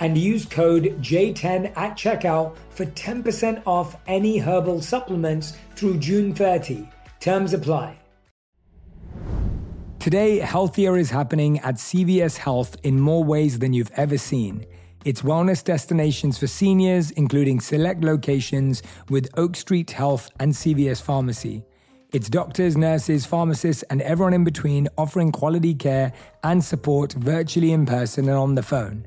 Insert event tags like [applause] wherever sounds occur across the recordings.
and use code J10 at checkout for 10% off any herbal supplements through June 30. Terms apply. Today, healthier is happening at CVS Health in more ways than you've ever seen. It's wellness destinations for seniors, including select locations with Oak Street Health and CVS Pharmacy. It's doctors, nurses, pharmacists, and everyone in between offering quality care and support virtually in person and on the phone.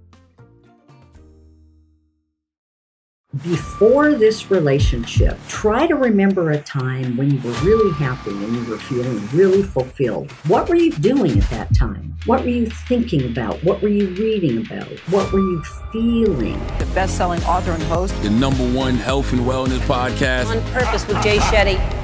Before this relationship, try to remember a time when you were really happy and you were feeling really fulfilled. What were you doing at that time? What were you thinking about? What were you reading about? What were you feeling? The best selling author and host, the number one health and wellness podcast, On Purpose with Jay Shetty.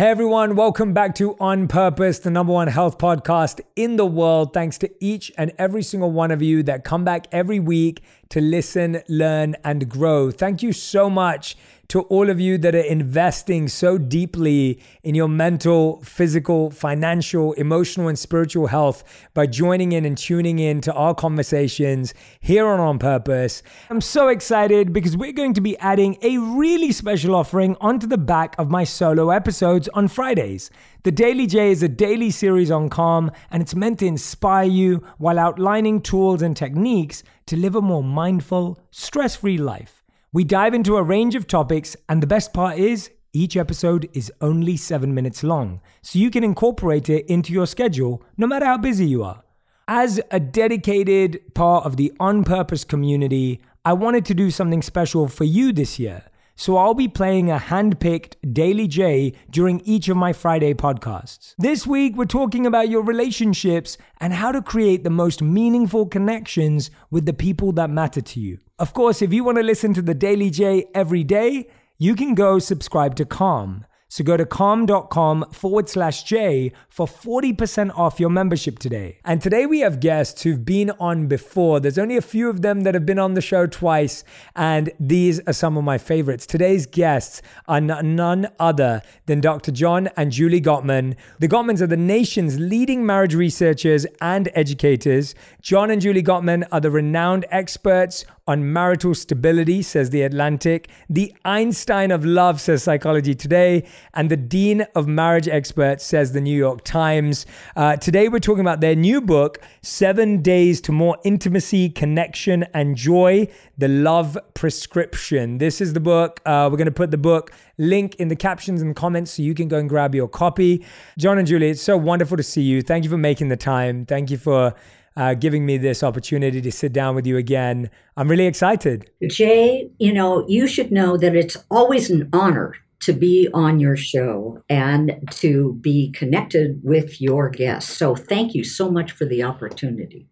Hey everyone, welcome back to On Purpose, the number one health podcast in the world. Thanks to each and every single one of you that come back every week to listen, learn, and grow. Thank you so much to all of you that are investing so deeply in your mental, physical, financial, emotional, and spiritual health by joining in and tuning in to our conversations here on On Purpose. I'm so excited because we're going to be adding a really special offering onto the back of my solo episodes on Fridays. The Daily Jay is a daily series on calm, and it's meant to inspire you while outlining tools and techniques to live a more mindful, stress free life. We dive into a range of topics, and the best part is each episode is only seven minutes long, so you can incorporate it into your schedule no matter how busy you are. As a dedicated part of the On Purpose community, I wanted to do something special for you this year. So I'll be playing a hand-picked Daily Jay during each of my Friday podcasts. This week, we're talking about your relationships and how to create the most meaningful connections with the people that matter to you. Of course, if you want to listen to the Daily Jay every day, you can go subscribe to Calm. So go to calm.com forward slash J for 40% off your membership today. And today we have guests who've been on before. There's only a few of them that have been on the show twice, and these are some of my favorites. Today's guests are none other than Dr. John and Julie Gottman. The Gottmans are the nation's leading marriage researchers and educators. John and Julie Gottman are the renowned experts on marital stability, says The Atlantic, the Einstein of love, says Psychology Today, and the Dean of Marriage Experts, says The New York Times. Uh, today, we're talking about their new book, Seven Days to More Intimacy, Connection, and Joy The Love Prescription. This is the book. Uh, we're going to put the book link in the captions and comments so you can go and grab your copy. John and Julie, it's so wonderful to see you. Thank you for making the time. Thank you for uh, giving me this opportunity to sit down with you again. I'm really excited. Jay, you know, you should know that it's always an honor to be on your show and to be connected with your guests. So thank you so much for the opportunity.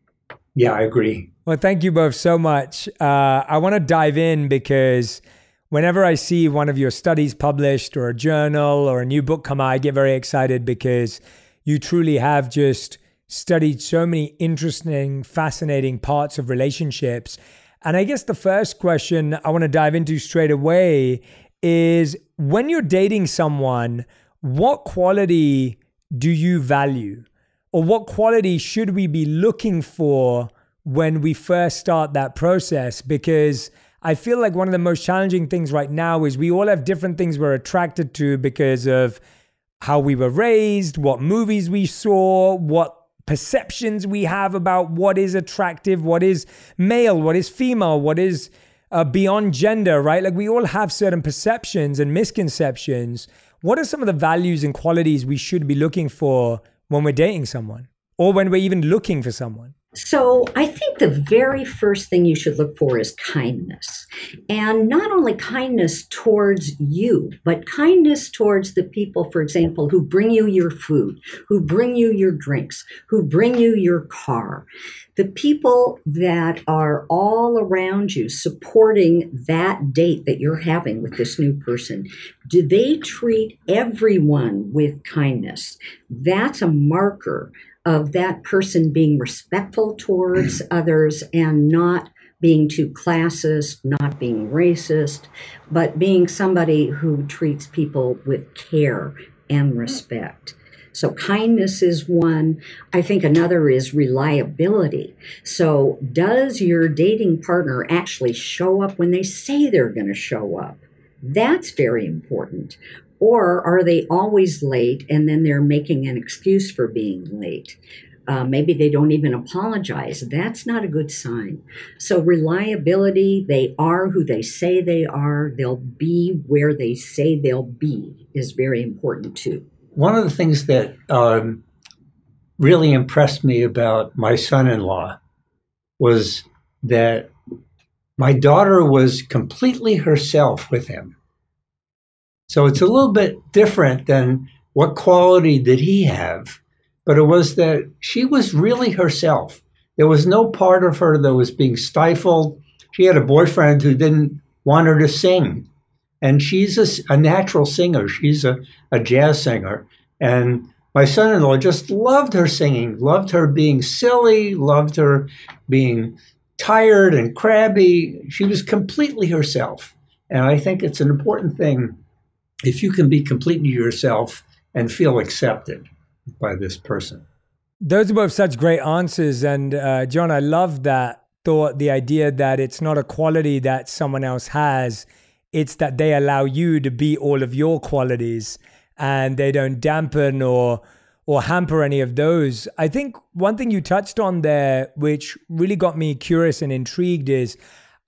Yeah, I agree. Well, thank you both so much. Uh, I want to dive in because whenever I see one of your studies published or a journal or a new book come out, I get very excited because you truly have just studied so many interesting, fascinating parts of relationships. And I guess the first question I want to dive into straight away is when you're dating someone, what quality do you value? Or what quality should we be looking for when we first start that process? Because I feel like one of the most challenging things right now is we all have different things we're attracted to because of how we were raised, what movies we saw, what perceptions we have about what is attractive, what is male, what is female, what is uh, beyond gender, right? Like we all have certain perceptions and misconceptions. What are some of the values and qualities we should be looking for when we're dating someone or when we're even looking for someone? So, I think the very first thing you should look for is kindness. And not only kindness towards you, but kindness towards the people, for example, who bring you your food, who bring you your drinks, who bring you your car. The people that are all around you supporting that date that you're having with this new person, do they treat everyone with kindness? That's a marker of that person being respectful towards mm. others and not being too classist, not being racist, but being somebody who treats people with care and mm. respect. So, kindness is one. I think another is reliability. So, does your dating partner actually show up when they say they're going to show up? That's very important. Or are they always late and then they're making an excuse for being late? Uh, maybe they don't even apologize. That's not a good sign. So, reliability, they are who they say they are, they'll be where they say they'll be, is very important too. One of the things that um, really impressed me about my son in law was that my daughter was completely herself with him. So it's a little bit different than what quality did he have, but it was that she was really herself. There was no part of her that was being stifled. She had a boyfriend who didn't want her to sing. And she's a, a natural singer. She's a, a jazz singer. And my son in law just loved her singing, loved her being silly, loved her being tired and crabby. She was completely herself. And I think it's an important thing if you can be completely yourself and feel accepted by this person. Those are both such great answers. And uh, John, I love that thought, the idea that it's not a quality that someone else has, it's that they allow you to be all of your qualities and they don't dampen or or hamper any of those. I think one thing you touched on there, which really got me curious and intrigued, is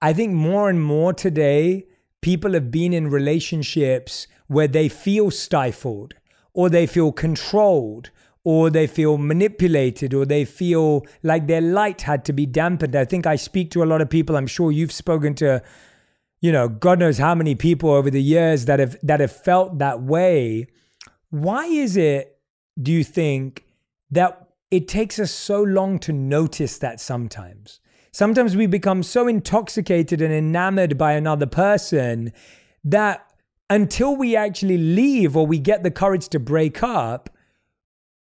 I think more and more today, people have been in relationships where they feel stifled or they feel controlled or they feel manipulated or they feel like their light had to be dampened. I think I speak to a lot of people. I'm sure you've spoken to, you know, God knows how many people over the years that have that have felt that way. Why is it, do you think, that it takes us so long to notice that sometimes? Sometimes we become so intoxicated and enamored by another person that until we actually leave or we get the courage to break up,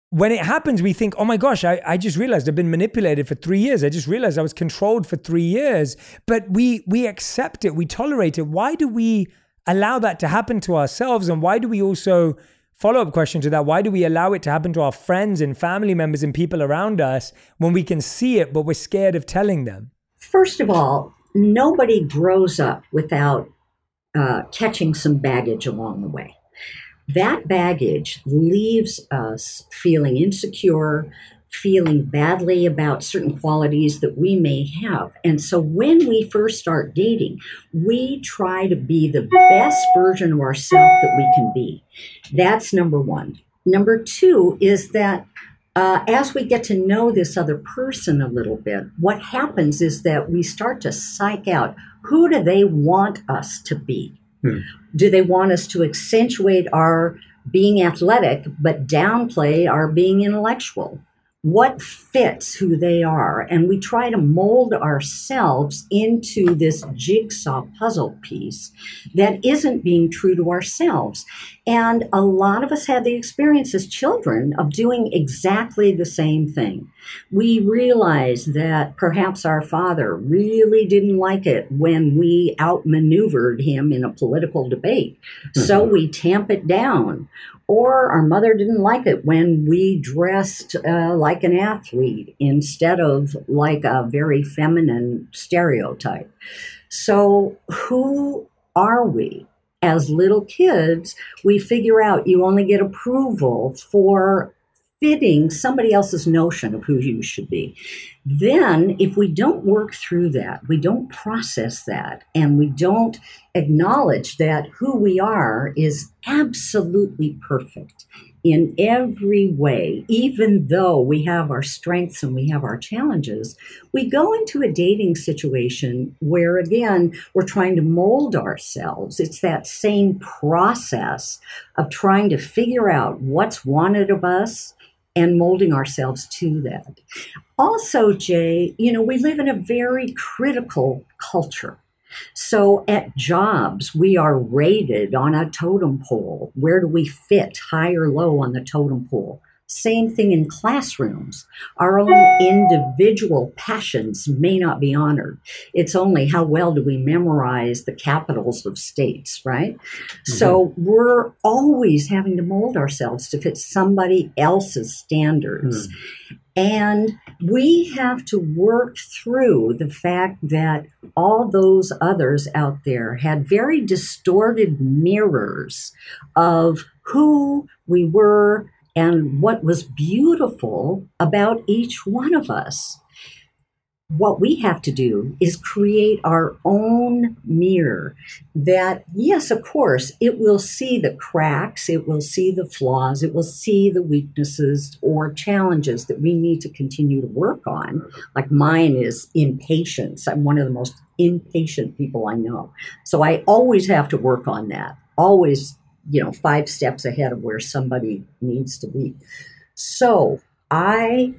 when it happens, we think, oh my gosh, I, I just realized I've been manipulated for three years. I just realized I was controlled for three years. But we we accept it, we tolerate it. Why do we allow that to happen to ourselves? And why do we also follow up question to that? Why do we allow it to happen to our friends and family members and people around us when we can see it, but we're scared of telling them? First of all, nobody grows up without uh, catching some baggage along the way. That baggage leaves us feeling insecure, feeling badly about certain qualities that we may have. And so when we first start dating, we try to be the best version of ourselves that we can be. That's number one. Number two is that uh, as we get to know this other person a little bit, what happens is that we start to psych out who do they want us to be? Hmm. Do they want us to accentuate our being athletic but downplay our being intellectual? What fits who they are. And we try to mold ourselves into this jigsaw puzzle piece that isn't being true to ourselves. And a lot of us had the experience as children of doing exactly the same thing. We realize that perhaps our father really didn't like it when we outmaneuvered him in a political debate. Mm-hmm. So we tamp it down or our mother didn't like it when we dressed uh, like an athlete instead of like a very feminine stereotype. So, who are we? As little kids, we figure out you only get approval for fitting somebody else's notion of who you should be. Then, if we don't work through that, we don't process that, and we don't acknowledge that who we are is absolutely perfect in every way, even though we have our strengths and we have our challenges, we go into a dating situation where, again, we're trying to mold ourselves. It's that same process of trying to figure out what's wanted of us and molding ourselves to that. Also, Jay, you know, we live in a very critical culture. So at jobs, we are rated on a totem pole. Where do we fit, high or low on the totem pole? Same thing in classrooms. Our own individual passions may not be honored. It's only how well do we memorize the capitals of states, right? Mm-hmm. So we're always having to mold ourselves to fit somebody else's standards. Mm. And we have to work through the fact that all those others out there had very distorted mirrors of who we were and what was beautiful about each one of us. What we have to do is create our own mirror that, yes, of course, it will see the cracks, it will see the flaws, it will see the weaknesses or challenges that we need to continue to work on. Like mine is impatience. I'm one of the most impatient people I know. So I always have to work on that. Always you know, five steps ahead of where somebody needs to be. So I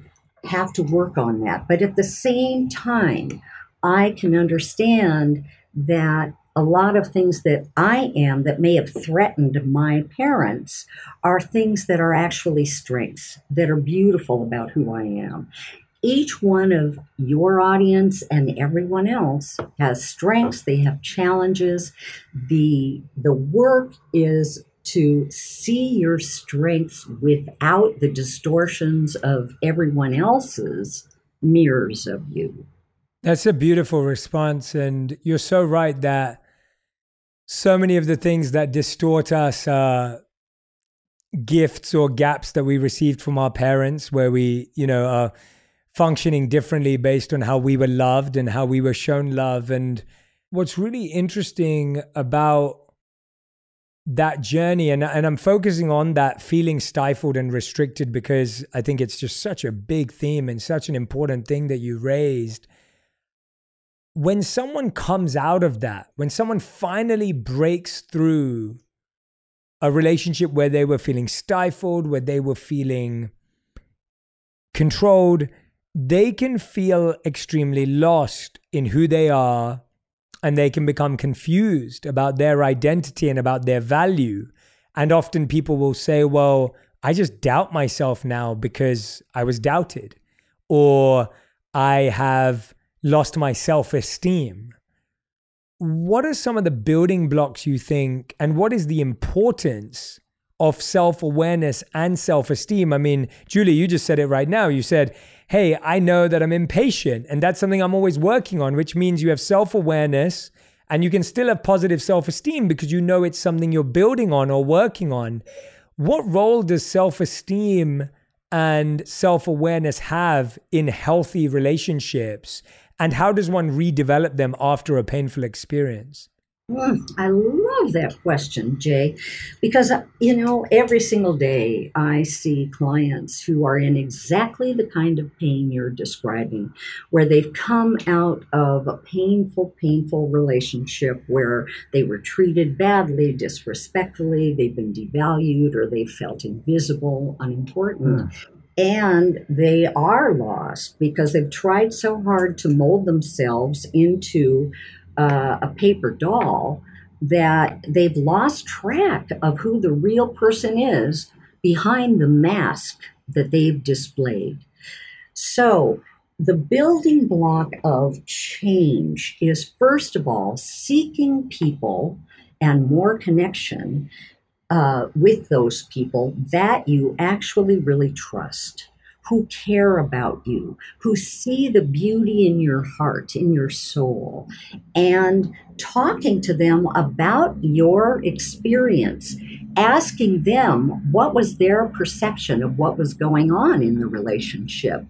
have to work on that. But at the same time, I can understand that a lot of things that I am that may have threatened my parents are things that are actually strengths that are beautiful about who I am each one of your audience and everyone else has strengths they have challenges. The the work is to see your strengths without the distortions of everyone else's mirrors of you. That's a beautiful response and you're so right that so many of the things that distort us are gifts or gaps that we received from our parents where we you know are functioning differently based on how we were loved and how we were shown love. And what's really interesting about that journey, and, and I'm focusing on that feeling stifled and restricted because I think it's just such a big theme and such an important thing that you raised. When someone comes out of that, when someone finally breaks through a relationship where they were feeling stifled, where they were feeling controlled, they can feel extremely lost in who they are and they can become confused about their identity and about their value. And often people will say, well, I just doubt myself now because I was doubted, or I have lost my self esteem. What are some of the building blocks you think, and what is the importance of self awareness and self esteem? I mean, Julie, you just said it right now. You said hey, I know that I'm impatient and that's something I'm always working on, which means you have self awareness and you can still have positive self esteem because you know it's something you're building on or working on. What role does self esteem and self awareness have in healthy relationships? And how does one redevelop them after a painful experience? Mm, I love that question, Jay, because, you know, every single day I see clients who are in exactly the kind of pain you're describing, where they've come out of a painful, painful relationship where they were treated badly, disrespectfully, they've been devalued, or they felt invisible, unimportant. Mm. and they are lost because they've tried so hard to mold themselves into uh, a paper doll that they've lost track of who the real person is behind the mask that they've displayed. So, the building block of change is first of all seeking people and more connection uh, with those people that you actually really trust, who care about you, who see the beauty in your heart, in your soul, and talking to them about your experience, asking them what was their perception of what was going on in the relationship.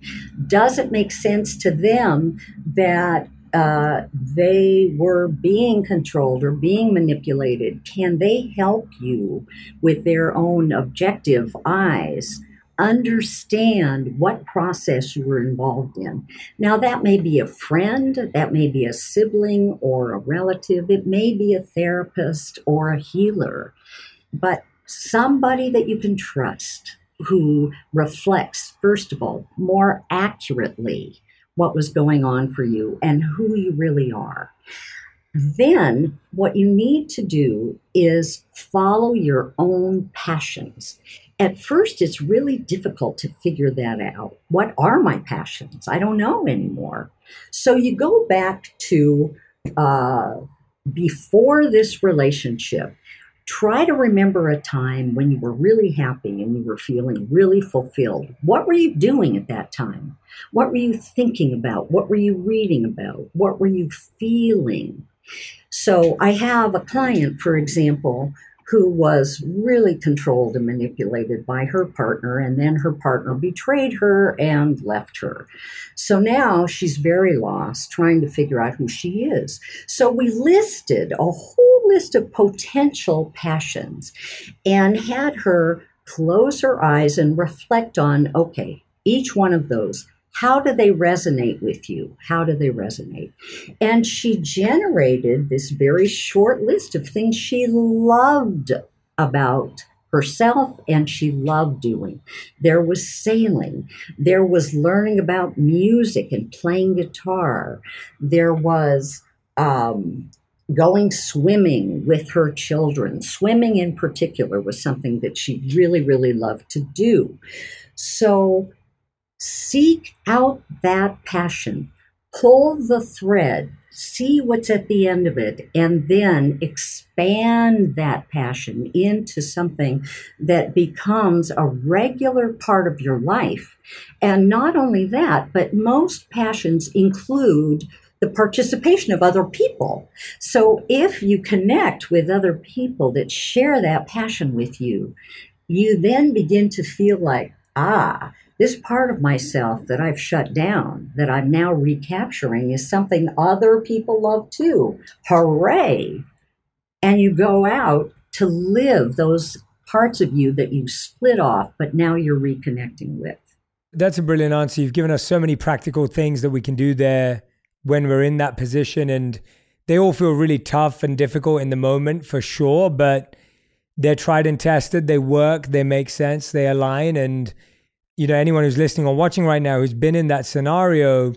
Does it make sense to them that uh, they were being controlled or being manipulated? Can they help you with their own objective eyes? Understand what process you were involved in. Now, that may be a friend, that may be a sibling or a relative, it may be a therapist or a healer, but somebody that you can trust who reflects, first of all, more accurately what was going on for you and who you really are. Then, what you need to do is follow your own passions. At first, it's really difficult to figure that out. What are my passions? I don't know anymore. So, you go back to uh, before this relationship try to remember a time when you were really happy and you were feeling really fulfilled. What were you doing at that time? What were you thinking about? What were you reading about? What were you feeling? So I have a client, for example, who was really controlled and manipulated by her partner, and then her partner betrayed her and left her. So now she's very lost, trying to figure out who she is. So we listed a whole list of potential passions and had her close her eyes and reflect on okay, each one of those how do they resonate with you? How do they resonate? And she generated this very short list of things she loved about herself and she loved doing. There was sailing, there was learning about music and playing guitar, there was um, going swimming with her children. Swimming, in particular, was something that she really, really loved to do. So, Seek out that passion, pull the thread, see what's at the end of it, and then expand that passion into something that becomes a regular part of your life. And not only that, but most passions include the participation of other people. So if you connect with other people that share that passion with you, you then begin to feel like, ah, this part of myself that I've shut down, that I'm now recapturing, is something other people love too. Hooray! And you go out to live those parts of you that you split off, but now you're reconnecting with. That's a brilliant answer. You've given us so many practical things that we can do there when we're in that position. And they all feel really tough and difficult in the moment for sure, but they're tried and tested. They work, they make sense, they align. And you know, anyone who's listening or watching right now who's been in that scenario,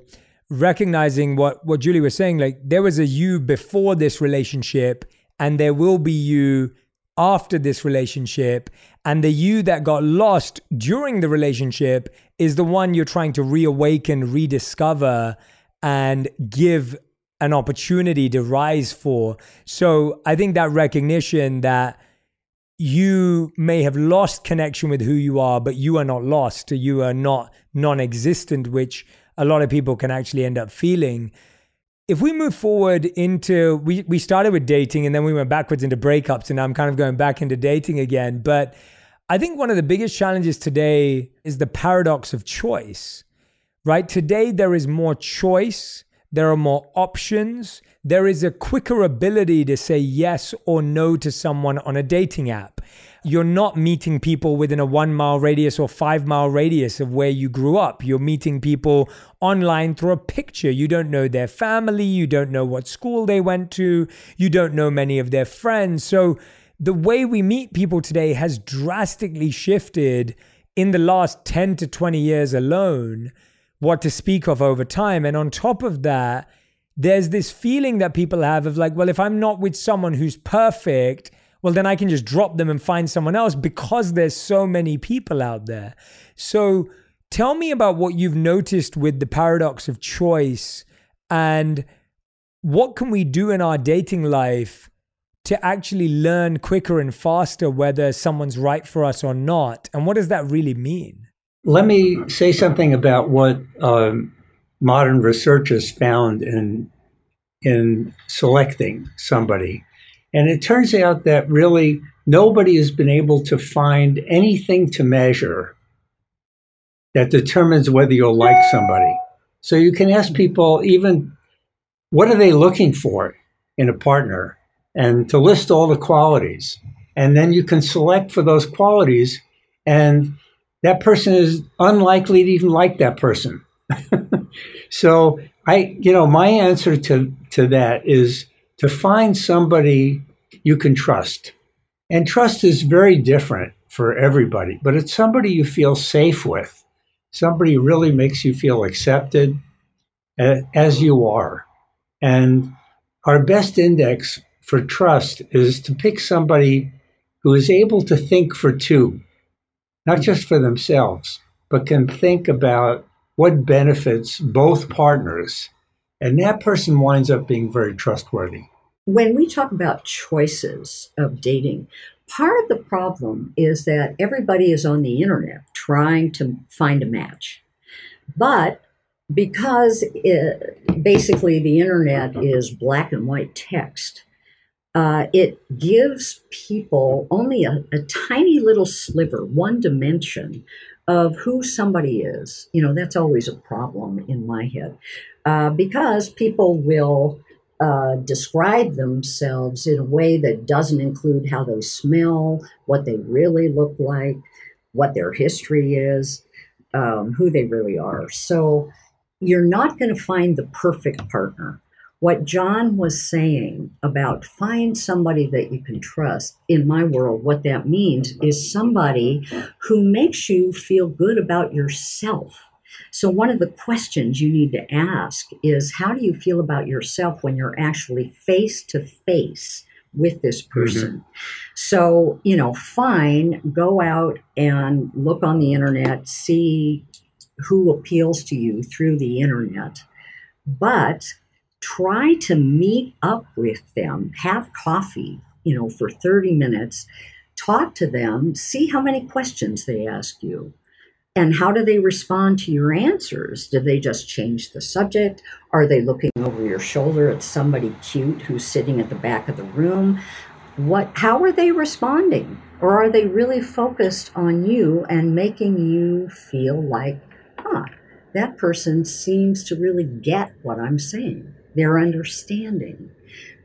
recognizing what what Julie was saying, like there was a you before this relationship, and there will be you after this relationship. And the you that got lost during the relationship is the one you're trying to reawaken, rediscover, and give an opportunity to rise for. So I think that recognition that you may have lost connection with who you are, but you are not lost. You are not non existent, which a lot of people can actually end up feeling. If we move forward into, we, we started with dating and then we went backwards into breakups, and I'm kind of going back into dating again. But I think one of the biggest challenges today is the paradox of choice, right? Today, there is more choice, there are more options, there is a quicker ability to say yes or no to someone on a dating app. You're not meeting people within a one mile radius or five mile radius of where you grew up. You're meeting people online through a picture. You don't know their family. You don't know what school they went to. You don't know many of their friends. So the way we meet people today has drastically shifted in the last 10 to 20 years alone, what to speak of over time. And on top of that, there's this feeling that people have of like, well, if I'm not with someone who's perfect, well, then I can just drop them and find someone else because there's so many people out there. So tell me about what you've noticed with the paradox of choice and what can we do in our dating life to actually learn quicker and faster whether someone's right for us or not? And what does that really mean? Let me say something about what um, modern research has found in in selecting somebody. And it turns out that really nobody has been able to find anything to measure that determines whether you'll like somebody. So you can ask people even what are they looking for in a partner and to list all the qualities. And then you can select for those qualities and that person is unlikely to even like that person. [laughs] so I, you know, my answer to, to that is to find somebody you can trust. And trust is very different for everybody, but it's somebody you feel safe with. Somebody really makes you feel accepted as you are. And our best index for trust is to pick somebody who is able to think for two, not just for themselves, but can think about what benefits both partners. And that person winds up being very trustworthy. When we talk about choices of dating, part of the problem is that everybody is on the internet trying to find a match. But because it, basically the internet is black and white text, uh, it gives people only a, a tiny little sliver, one dimension of who somebody is. You know, that's always a problem in my head uh, because people will uh, describe themselves in a way that doesn't include how they smell, what they really look like, what their history is, um, who they really are. So you're not going to find the perfect partner what John was saying about find somebody that you can trust, in my world, what that means is somebody who makes you feel good about yourself. So, one of the questions you need to ask is how do you feel about yourself when you're actually face to face with this mm-hmm. person? Mm-hmm. So, you know, fine, go out and look on the internet, see who appeals to you through the internet. But try to meet up with them, have coffee, you know, for 30 minutes, talk to them, see how many questions they ask you. And how do they respond to your answers? Do they just change the subject? Are they looking over your shoulder at somebody cute who's sitting at the back of the room? What how are they responding? Or are they really focused on you and making you feel like, huh, that person seems to really get what I'm saying? They're understanding.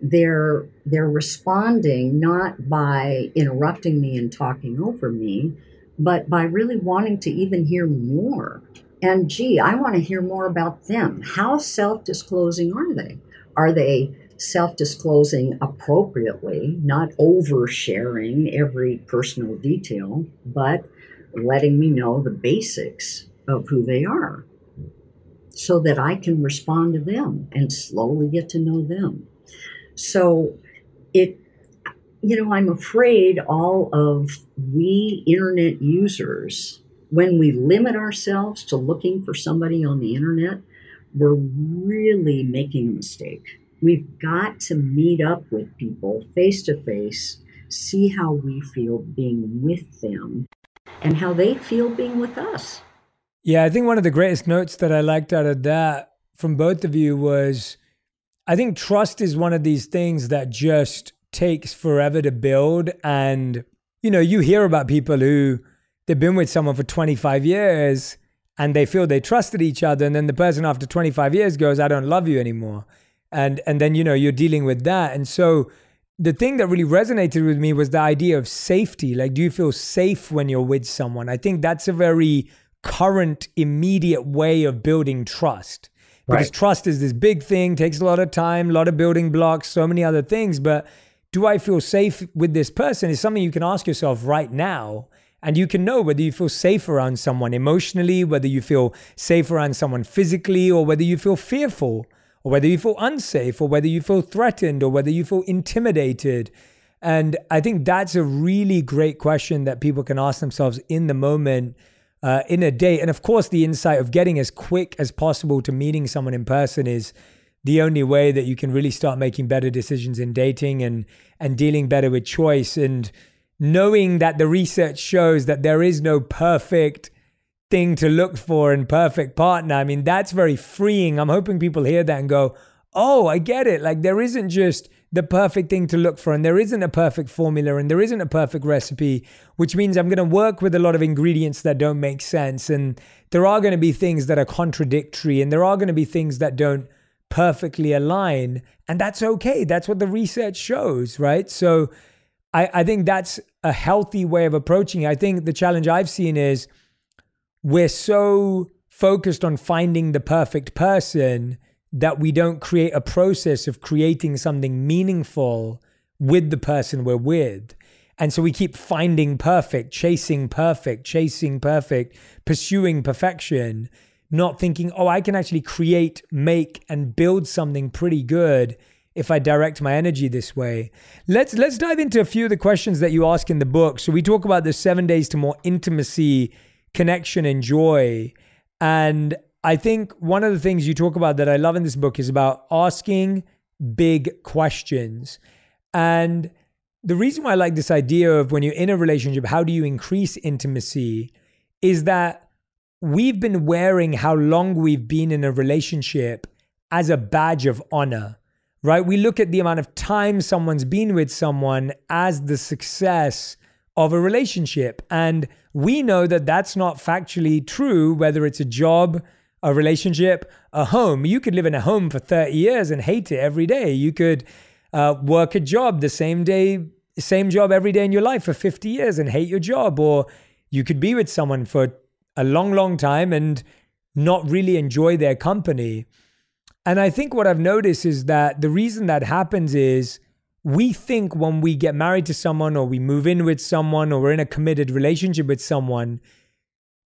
They're they're responding not by interrupting me and talking over me, but by really wanting to even hear more. And gee, I want to hear more about them. How self-disclosing are they? Are they self-disclosing appropriately, not oversharing every personal detail, but letting me know the basics of who they are? So that I can respond to them and slowly get to know them. So it, you know, I'm afraid all of we internet users, when we limit ourselves to looking for somebody on the internet, we're really making a mistake. We've got to meet up with people face to face, see how we feel being with them, and how they feel being with us. Yeah, I think one of the greatest notes that I liked out of that from both of you was I think trust is one of these things that just takes forever to build. And, you know, you hear about people who they've been with someone for 25 years and they feel they trusted each other. And then the person after 25 years goes, I don't love you anymore. And, and then, you know, you're dealing with that. And so the thing that really resonated with me was the idea of safety. Like, do you feel safe when you're with someone? I think that's a very current immediate way of building trust because right. trust is this big thing takes a lot of time a lot of building blocks so many other things but do i feel safe with this person is something you can ask yourself right now And you can know whether you feel safe around someone emotionally, whether you feel safe around someone physically, or whether you feel fearful, or whether you feel unsafe, or whether you feel threatened, or whether you feel intimidated. And I think that's a really great question that people can ask themselves in the moment, uh, in a day. And of course, the insight of getting as quick as possible to meeting someone in person is the only way that you can really start making better decisions in dating and and dealing better with choice and knowing that the research shows that there is no perfect thing to look for and perfect partner. I mean, that's very freeing. I'm hoping people hear that and go, oh, I get it. Like, there isn't just the perfect thing to look for, and there isn't a perfect formula, and there isn't a perfect recipe, which means I'm going to work with a lot of ingredients that don't make sense. And there are going to be things that are contradictory, and there are going to be things that don't perfectly align. And that's okay. That's what the research shows, right? So, I, I think that's a healthy way of approaching it. I think the challenge I've seen is we're so focused on finding the perfect person that we don't create a process of creating something meaningful with the person we're with. And so we keep finding perfect, chasing perfect, chasing perfect, pursuing perfection, not thinking, oh, I can actually create, make, and build something pretty good if I direct my energy this way. Let's let's dive into a few of the questions that you ask in the book. So we talk about the 7 days to more intimacy, connection and joy. And I think one of the things you talk about that I love in this book is about asking big questions. And the reason why I like this idea of when you're in a relationship, how do you increase intimacy is that we've been wearing how long we've been in a relationship as a badge of honor right? We look at the amount of time someone's been with someone as the success of a relationship. And we know that that's not factually true, whether it's a job, a relationship, a home. You could live in a home for 30 years and hate it every day. You could uh, work a job the same day, same job every day in your life for 50 years and hate your job. Or you could be with someone for a long, long time and not really enjoy their company. And I think what I've noticed is that the reason that happens is we think when we get married to someone or we move in with someone or we're in a committed relationship with someone,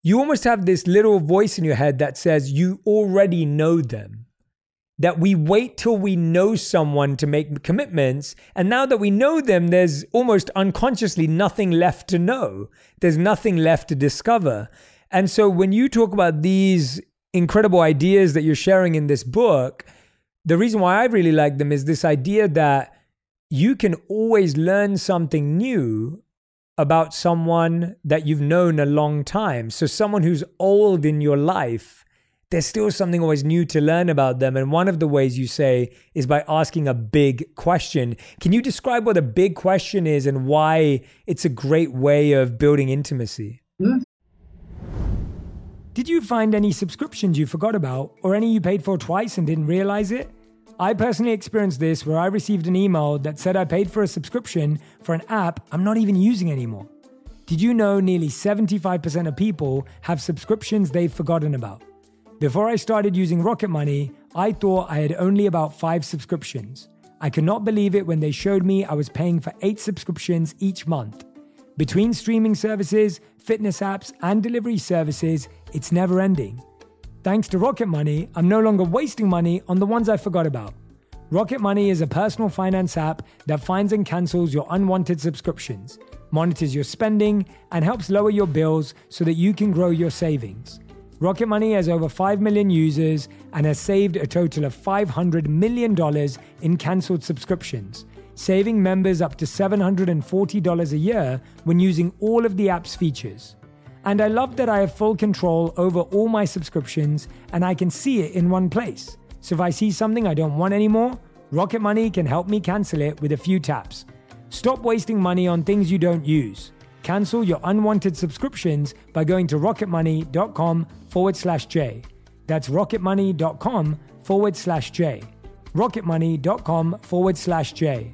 you almost have this little voice in your head that says you already know them. That we wait till we know someone to make commitments. And now that we know them, there's almost unconsciously nothing left to know. There's nothing left to discover. And so when you talk about these incredible ideas that you're sharing in this book, the reason why I really like them is this idea that you can always learn something new about someone that you've known a long time. So, someone who's old in your life, there's still something always new to learn about them. And one of the ways you say is by asking a big question. Can you describe what a big question is and why it's a great way of building intimacy? Mm-hmm. Did you find any subscriptions you forgot about or any you paid for twice and didn't realize it? I personally experienced this where I received an email that said I paid for a subscription for an app I'm not even using anymore. Did you know nearly 75% of people have subscriptions they've forgotten about? Before I started using Rocket Money, I thought I had only about five subscriptions. I could not believe it when they showed me I was paying for eight subscriptions each month. Between streaming services, fitness apps, and delivery services, it's never ending. Thanks to Rocket Money, I'm no longer wasting money on the ones I forgot about. Rocket Money is a personal finance app that finds and cancels your unwanted subscriptions, monitors your spending, and helps lower your bills so that you can grow your savings. Rocket Money has over 5 million users and has saved a total of $500 million in cancelled subscriptions saving members up to $740 a year when using all of the app's features. And I love that I have full control over all my subscriptions and I can see it in one place. So if I see something I don't want anymore, Rocket Money can help me cancel it with a few taps. Stop wasting money on things you don't use. Cancel your unwanted subscriptions by going to rocketmoney.com forward slash J. That's rocketmoney.com forward slash J. rocketmoney.com forward slash J.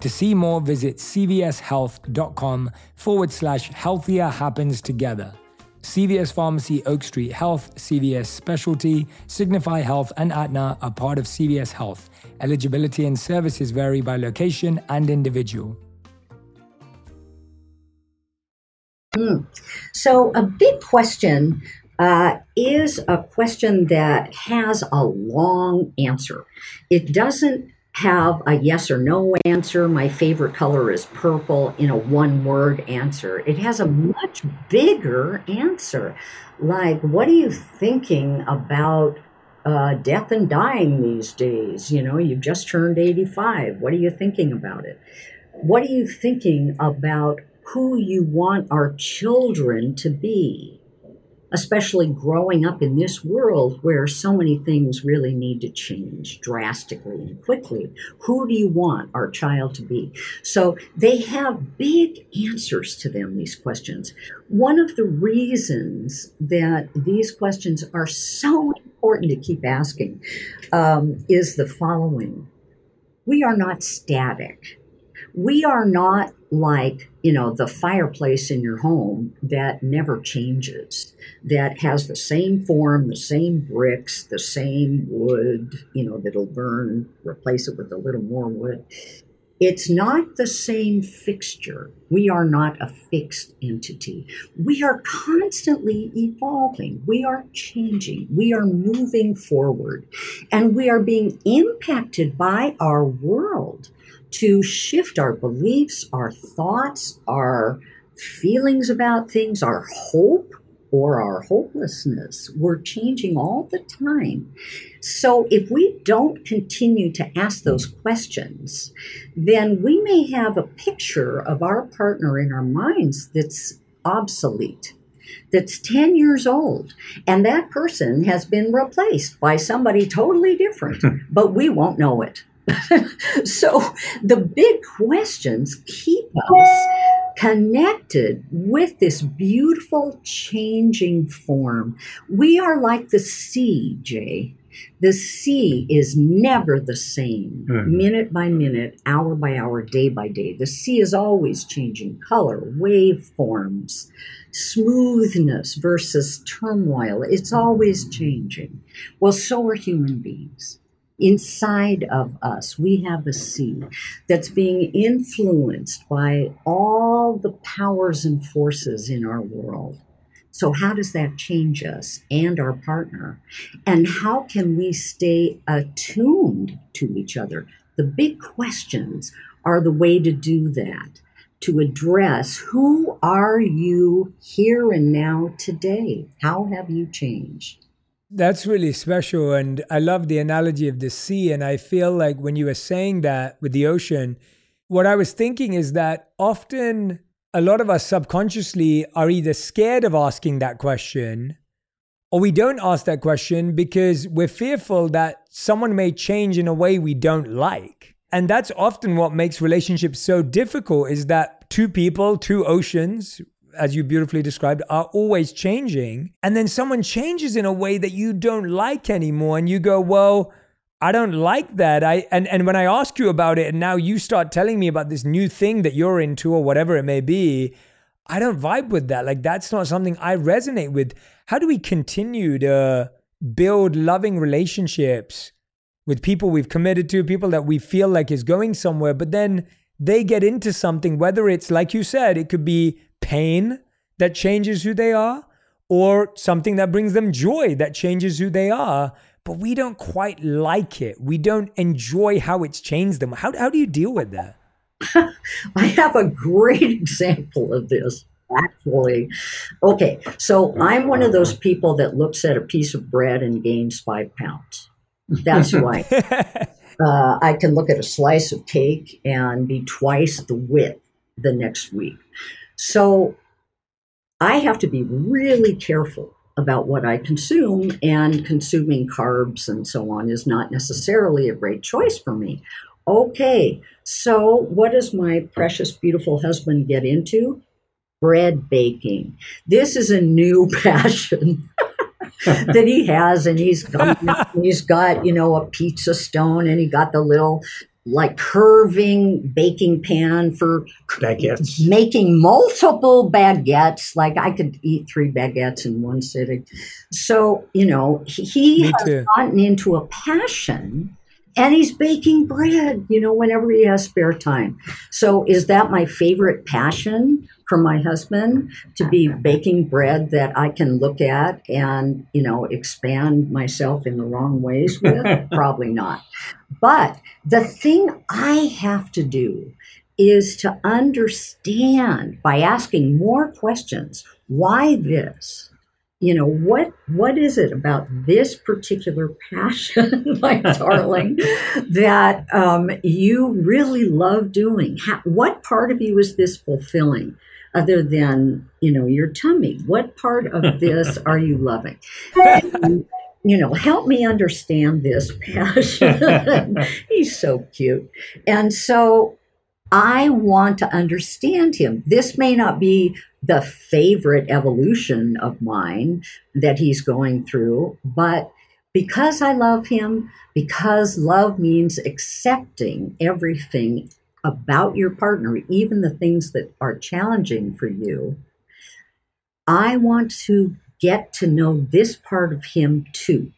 To see more, visit cvshealth.com forward slash healthier happens together. CVS Pharmacy, Oak Street Health, CVS Specialty, Signify Health, and Aetna are part of CVS Health. Eligibility and services vary by location and individual. Mm. So, a big question uh, is a question that has a long answer. It doesn't have a yes or no answer. My favorite color is purple in a one word answer. It has a much bigger answer. Like, what are you thinking about uh, death and dying these days? You know, you've just turned 85. What are you thinking about it? What are you thinking about who you want our children to be? Especially growing up in this world where so many things really need to change drastically and quickly. Who do you want our child to be? So they have big answers to them, these questions. One of the reasons that these questions are so important to keep asking um, is the following We are not static. We are not like you know the fireplace in your home that never changes that has the same form the same bricks the same wood you know that'll burn replace it with a little more wood. It's not the same fixture. We are not a fixed entity. We are constantly evolving. We are changing. We are moving forward. And we are being impacted by our world to shift our beliefs, our thoughts, our feelings about things, our hope or our hopelessness. We're changing all the time. So if we don't continue to ask those questions, then we may have a picture of our partner in our minds that's obsolete. That's 10 years old, and that person has been replaced by somebody totally different, [laughs] but we won't know it. [laughs] so the big questions keep us connected with this beautiful changing form. We are like the sea, Jay. The sea is never the same, mm-hmm. minute by minute, hour by hour, day by day. The sea is always changing color, waveforms, smoothness versus turmoil. It's always changing. Well, so are human beings inside of us, we have a sea that's being influenced by all the powers and forces in our world. So, how does that change us and our partner? And how can we stay attuned to each other? The big questions are the way to do that, to address who are you here and now today? How have you changed? That's really special. And I love the analogy of the sea. And I feel like when you were saying that with the ocean, what I was thinking is that often a lot of us subconsciously are either scared of asking that question or we don't ask that question because we're fearful that someone may change in a way we don't like. And that's often what makes relationships so difficult is that two people, two oceans, as you beautifully described, are always changing. And then someone changes in a way that you don't like anymore. And you go, well, I don't like that. I and, and when I ask you about it, and now you start telling me about this new thing that you're into or whatever it may be, I don't vibe with that. Like that's not something I resonate with. How do we continue to build loving relationships with people we've committed to, people that we feel like is going somewhere, but then they get into something, whether it's like you said, it could be pain that changes who they are or something that brings them joy that changes who they are but we don't quite like it. We don't enjoy how it's changed them. How, how do you deal with that? [laughs] I have a great example of this actually. Okay so i'm one of those people that looks at a piece of bread and gains five pounds. That's why. [laughs] Uh, i can look at a slice of cake and be twice the width the next week so I have to be really careful about what I consume, and consuming carbs and so on is not necessarily a great choice for me. Okay, so what does my precious, beautiful husband get into? Bread baking. This is a new [laughs] passion. [laughs] that he has, and he's got, he's got you know a pizza stone, and he got the little like curving baking pan for baguettes. making multiple baguettes. Like I could eat three baguettes in one sitting. So, you know, he Me has too. gotten into a passion and he's baking bread, you know, whenever he has spare time. So, is that my favorite passion for my husband to be baking bread that I can look at and, you know, expand myself in the wrong ways with? [laughs] Probably not. But the thing I have to do is to understand by asking more questions why this? You know what what is it about this particular passion [laughs] my [laughs] darling that um, you really love doing? How, what part of you is this fulfilling other than you know your tummy? What part of this [laughs] are you loving you know help me understand this [laughs] passion [laughs] he's so cute and so I want to understand him. This may not be the favorite evolution of mine that he's going through, but because I love him, because love means accepting everything about your partner, even the things that are challenging for you, I want to get to know this part of him too.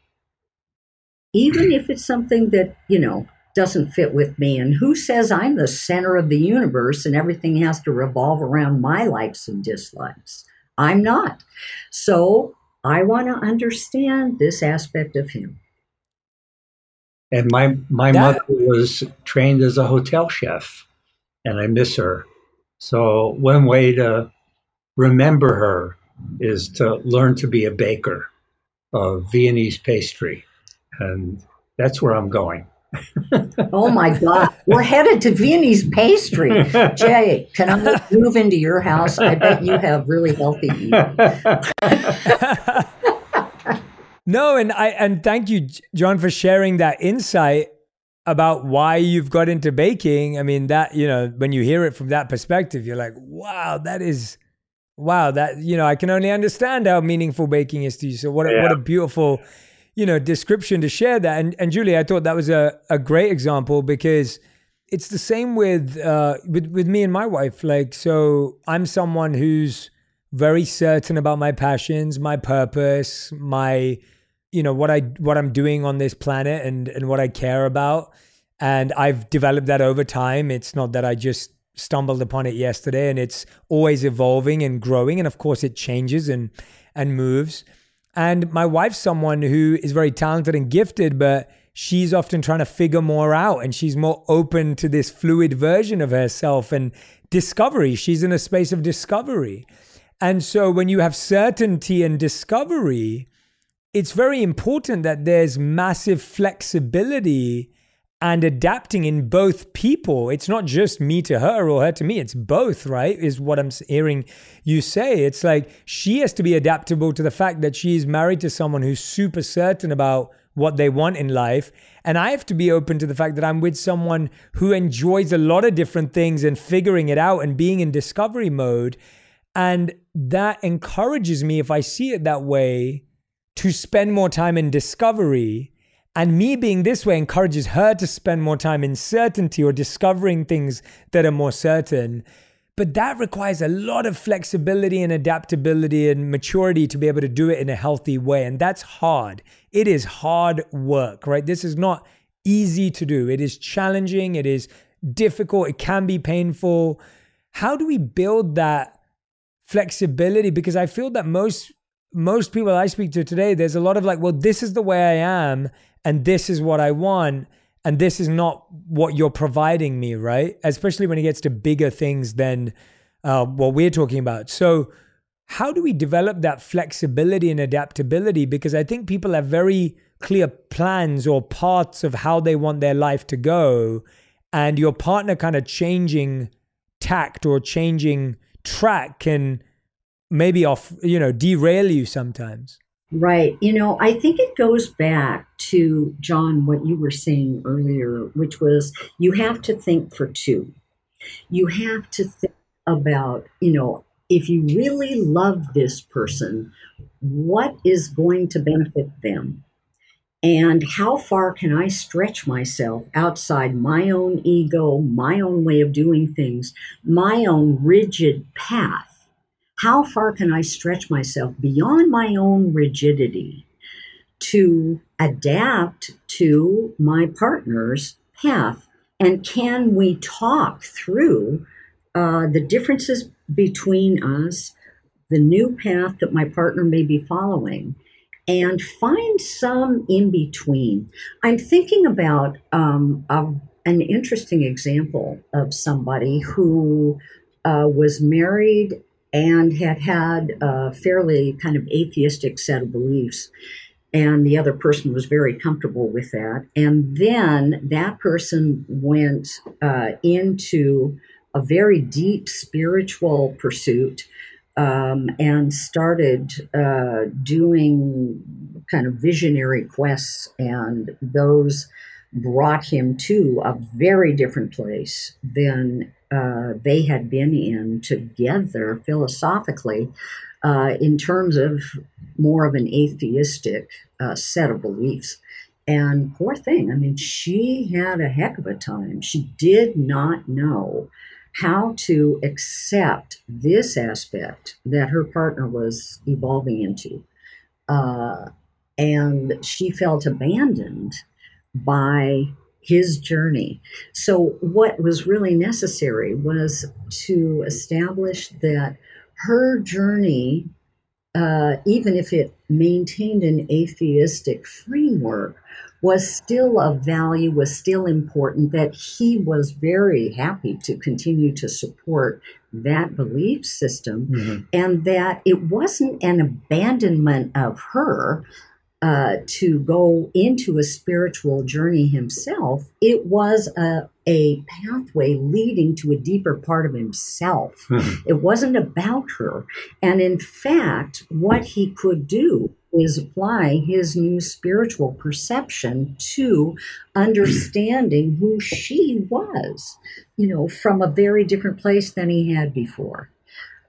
Even if it's something that, you know, doesn't fit with me. And who says I'm the center of the universe and everything has to revolve around my likes and dislikes? I'm not. So I want to understand this aspect of him. And my my That- mother was trained as a hotel chef, and I miss her. So one way to remember her is to learn to be a baker of Viennese pastry, and that's where I'm going. [laughs] Oh my God, we're headed to Viennese pastry. [laughs] Jay, can I move into your house? I bet you have really healthy eating. [laughs] No, and I and thank you, John, for sharing that insight about why you've got into baking. I mean, that you know, when you hear it from that perspective, you're like, wow, that is, wow, that you know, I can only understand how meaningful baking is to you. So what a, what a beautiful, you know, description to share that. And and Julie, I thought that was a a great example because it's the same with uh with with me and my wife. Like, so I'm someone who's very certain about my passions, my purpose, my you know what I what I'm doing on this planet and and what I care about. And I've developed that over time. It's not that I just stumbled upon it yesterday and it's always evolving and growing and of course it changes and and moves. And my wife's someone who is very talented and gifted but she's often trying to figure more out and she's more open to this fluid version of herself and discovery. She's in a space of discovery. And so when you have certainty and discovery, it's very important that there's massive flexibility and adapting in both people. It's not just me to her or her to me. It's both, right? Is what I'm hearing you say. It's like she has to be adaptable to the fact that she's married to someone who's super certain about what they want in life. And I have to be open to the fact that I'm with someone who enjoys a lot of different things and figuring it out and being in discovery mode. And that encourages me, if I see it that way, to spend more time in discovery. And me being this way encourages her to spend more time in certainty or discovering things that are more certain. But that requires a lot of flexibility and adaptability and maturity to be able to do it in a healthy way. And that's hard. It is hard work, right? This is not easy to do. It is challenging. It is difficult. It can be painful. How do we build that flexibility? Because I feel that most most people I speak to today, there's a lot of like, well, this is the way I am, and this is what I want, and this is not what you're providing me, right? Especially when it gets to bigger things than uh, what we're talking about. So, how do we develop that flexibility and adaptability? Because I think people have very clear plans or paths of how they want their life to go, and your partner kind of changing tact or changing track can maybe off, you know, derail you sometimes. Right. You know, I think it goes back to, John, what you were saying earlier, which was you have to think for two. You have to think about, you know, if you really love this person, what is going to benefit them? And how far can I stretch myself outside my own ego, my own way of doing things, my own rigid path? How far can I stretch myself beyond my own rigidity to adapt to my partner's path? And can we talk through uh, the differences between us, the new path that my partner may be following, and find some in between? I'm thinking about um, a, an interesting example of somebody who uh, was married and had had a fairly kind of atheistic set of beliefs. And the other person was very comfortable with that. And then that person went uh, into a very deep spiritual pursuit um, and started uh, doing kind of visionary quests. And those brought him to a very different place than uh, they had been in together philosophically uh, in terms of more of an atheistic uh, set of beliefs. And poor thing, I mean, she had a heck of a time. She did not know how to accept this aspect that her partner was evolving into. Uh, and she felt abandoned by his journey. So, what was really necessary was to establish that her journey, uh, even if it maintained an atheistic framework, was still of value, was still important, that he was very happy to continue to support that belief system, mm-hmm. and that it wasn't an abandonment of her, uh, to go into a spiritual journey himself, it was a, a pathway leading to a deeper part of himself. Mm-hmm. It wasn't about her. And in fact, what he could do is apply his new spiritual perception to understanding who she was, you know, from a very different place than he had before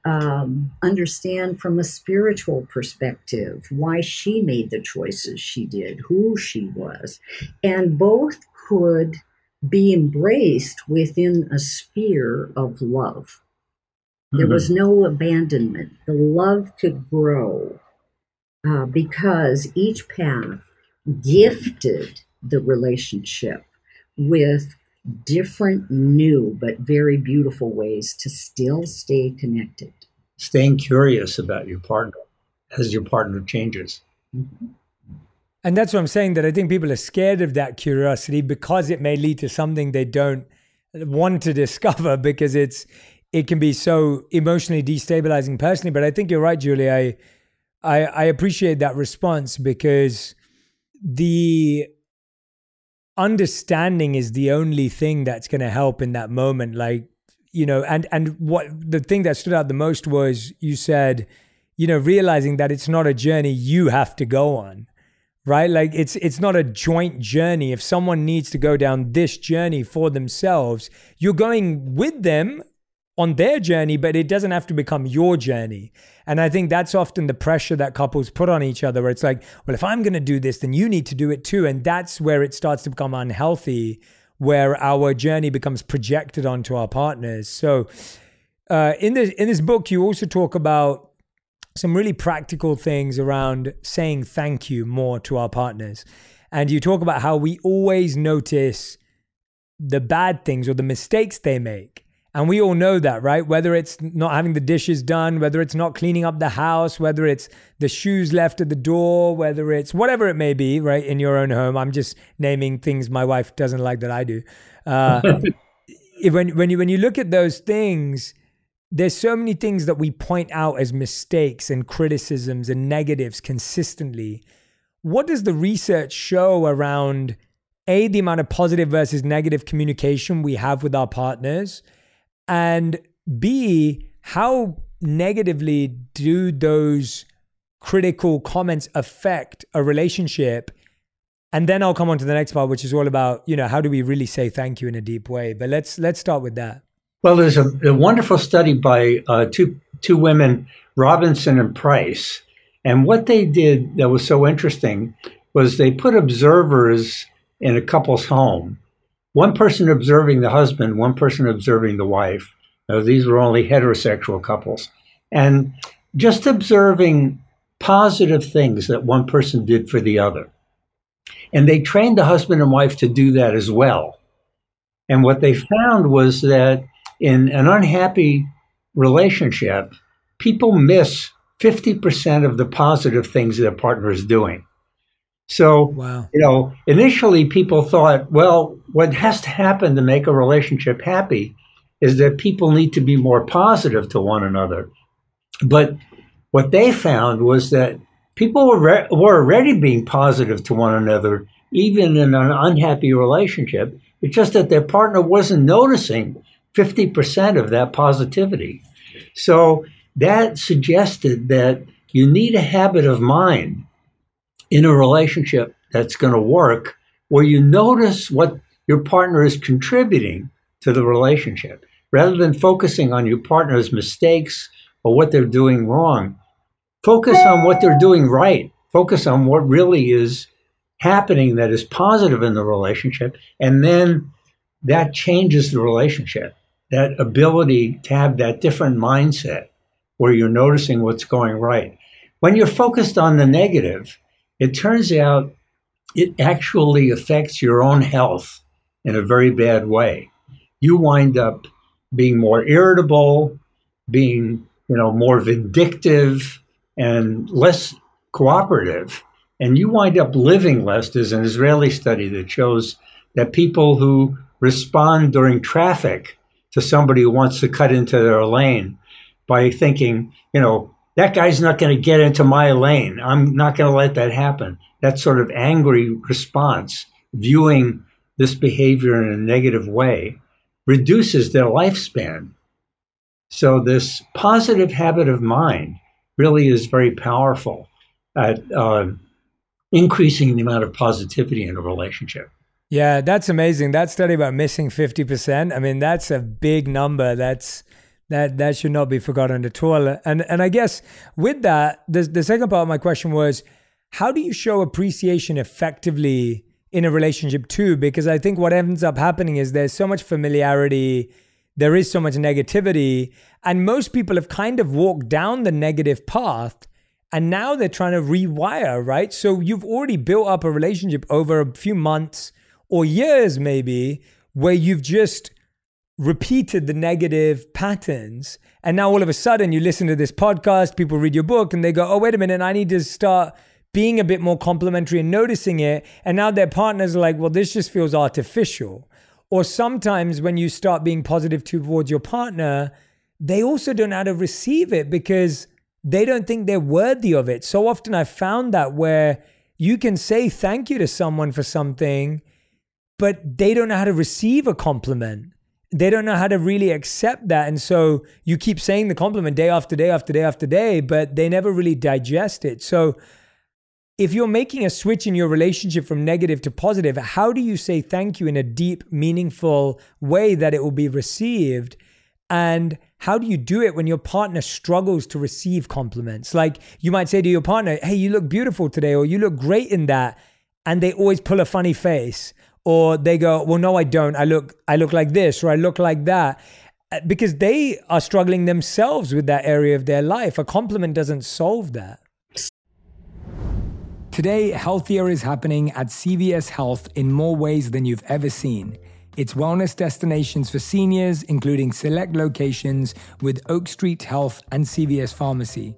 um, understand from a spiritual perspective why she made the choices she did, who she was, and both could be embraced within a sphere of love. There mm-hmm. was no abandonment. The love could grow uh, because each path gifted the relationship with different, new, but very beautiful ways to still stay connected. Staying curious about your partner as your partner changes. Mm-hmm. And that's what I'm saying that I think people are scared of that curiosity because it may lead to something they don't want to [laughs] discover because it's it can be so emotionally destabilizing personally. But I think you're right, Julie. I I, I appreciate that response because the understanding is the only thing that's going to help in that moment like you know and and what the thing that stood out the most was you said you know realizing that it's not a journey you have to go on right? Like it's it's not a joint journey. If someone needs to go down this journey for themselves you're going with them on their journey, but it doesn't have to become your journey. And I think that's often the pressure that couples put on each other, where it's like, well, if I'm going to do this, then you need to do it too. And that's where it starts to become unhealthy, where our journey becomes projected onto our partners. So, uh, in this in this book, you also talk about some really practical things around saying thank you more to our partners, and you talk about how we always notice the bad things or the mistakes they make and we all know that, right? Whether it's not having the dishes done, whether it's not cleaning up the house, whether it's the shoes left at the door, whether it's whatever it may be, right? In your own home. I'm just naming things my wife doesn't like that I do. Uh, [laughs] when, when, you, when you look at those things, there's so many things that we point out as mistakes and criticisms and negatives consistently. What does the research show around A, the amount of positive versus negative communication we have with our partners? And B, how negatively do those critical comments affect a relationship? And then I'll come on to the next part, which is all about, you know, how do we really say thank you in a deep way? But let's let's start with that. Well, there's a, a wonderful study by uh, two two women, Robinson and Price, and what they did that was so interesting was they put observers in a couple's home, one person observing the husband, one person observing the wife. Now, these were only heterosexual couples, and just observing positive things that one person did for the other. And they trained the husband and wife to do that as well. And what they found was that in an unhappy relationship, people miss 50% of the positive things their partner is doing. So, wow. you know, initially people thought, well, what has to happen to make a relationship happy is that people need to be more positive to one another. But what they found was that people were, re- were already being positive to one another, even in an unhappy relationship. It's just that their partner wasn't noticing 50% of that positivity. So that suggested that you need a habit of mind in a relationship that's going to work where you notice what your partner is contributing to the relationship rather than focusing on your partner's mistakes or what they're doing wrong. Focus on what they're doing right. Focus on what really is happening that is positive in the relationship. And then that changes the relationship. That ability to have that different mindset where you're noticing what's going right. When you're focused on the negative, it turns out it actually affects your own health in a very bad way. You wind up being more irritable, being, you know, more vindictive, and less cooperative. And you wind up living less. There's an Israeli study that shows that people who respond during traffic to somebody who wants to cut into their lane by thinking, you know, that guy's not going to get into my lane. I'm not going to let that happen. That sort of angry response, viewing this behavior in a negative way, reduces their lifespan. So, this positive habit of mind really is very powerful at uh, increasing the amount of positivity in a relationship. Yeah, that's amazing. That study about missing 50%, I mean, that's a big number. That's that that should not be forgotten at all. And and I guess with that, the the second part of my question was, how do you show appreciation effectively in a relationship too? Because I think what ends up happening is there's so much familiarity there is so much negativity. And most people have kind of walked down the negative path and now they're trying to rewire, right? So you've already built up a relationship over a few months or years, maybe, where you've just repeated the negative patterns. And now all of a sudden you listen to this podcast, people read your book, and they go, oh, wait a minute, I need to start being a bit more complimentary and noticing it. And now their partners are like, well, this just feels artificial. Or sometimes when you start being positive towards your partner, they also don't know how to receive it because they don't think they're worthy of it. So often I've found that where you can say thank you to someone for something, but they don't know how to receive a compliment. They don't know how to really accept that. And so you keep saying the compliment day after day after day after day, but they never really digest it. So if you're making a switch in your relationship from negative to positive, how do you say thank you in a deep, meaningful way that it will be received? And how do you do it when your partner struggles to receive compliments? Like you might say to your partner, Hey, you look beautiful today, or you look great in that. And they always pull a funny face. Or they go, Well, no, I don't. I look, I look like this, or I look like that. Uh, because they are struggling themselves with that area of their life. A compliment doesn't solve that. Today, healthier is happening at CVS Health in more ways than you've ever seen. It's wellness destinations for seniors, including select locations with Oak Street Health and CVS Pharmacy.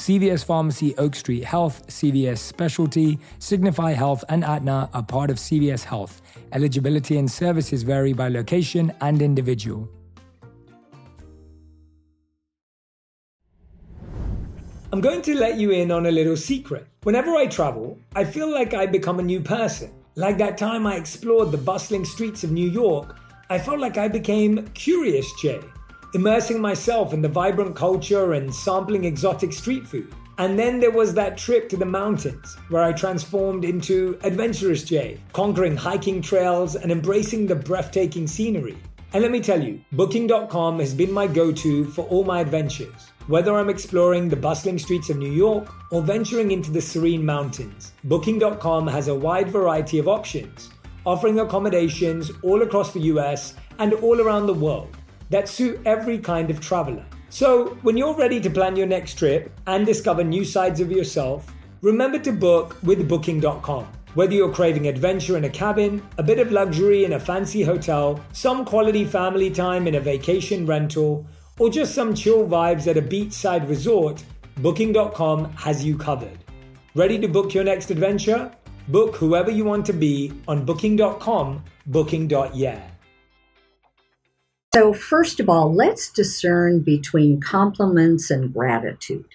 CVS Pharmacy, Oak Street Health, CVS Specialty, Signify Health, and Aetna are part of CVS Health. Eligibility and services vary by location and individual. I'm going to let you in on a little secret. Whenever I travel, I feel like I become a new person. Like that time I explored the bustling streets of New York, I felt like I became Curious Jay, immersing myself in the vibrant culture and sampling exotic street food. And then there was that trip to the mountains where I transformed into Adventurous Jay, conquering hiking trails and embracing the breathtaking scenery. And let me tell you, Booking.com has been my go to for all my adventures. Whether I'm exploring the bustling streets of New York or venturing into the serene mountains, Booking.com has a wide variety of options, offering accommodations all across the US and all around the world that suit every kind of traveler. So, when you're ready to plan your next trip and discover new sides of yourself, remember to book with Booking.com. Whether you're craving adventure in a cabin, a bit of luxury in a fancy hotel, some quality family time in a vacation rental, or just some chill vibes at a beachside resort, Booking.com has you covered. Ready to book your next adventure? Book whoever you want to be on Booking.com, Booking.yeah. So, first of all, let's discern between compliments and gratitude.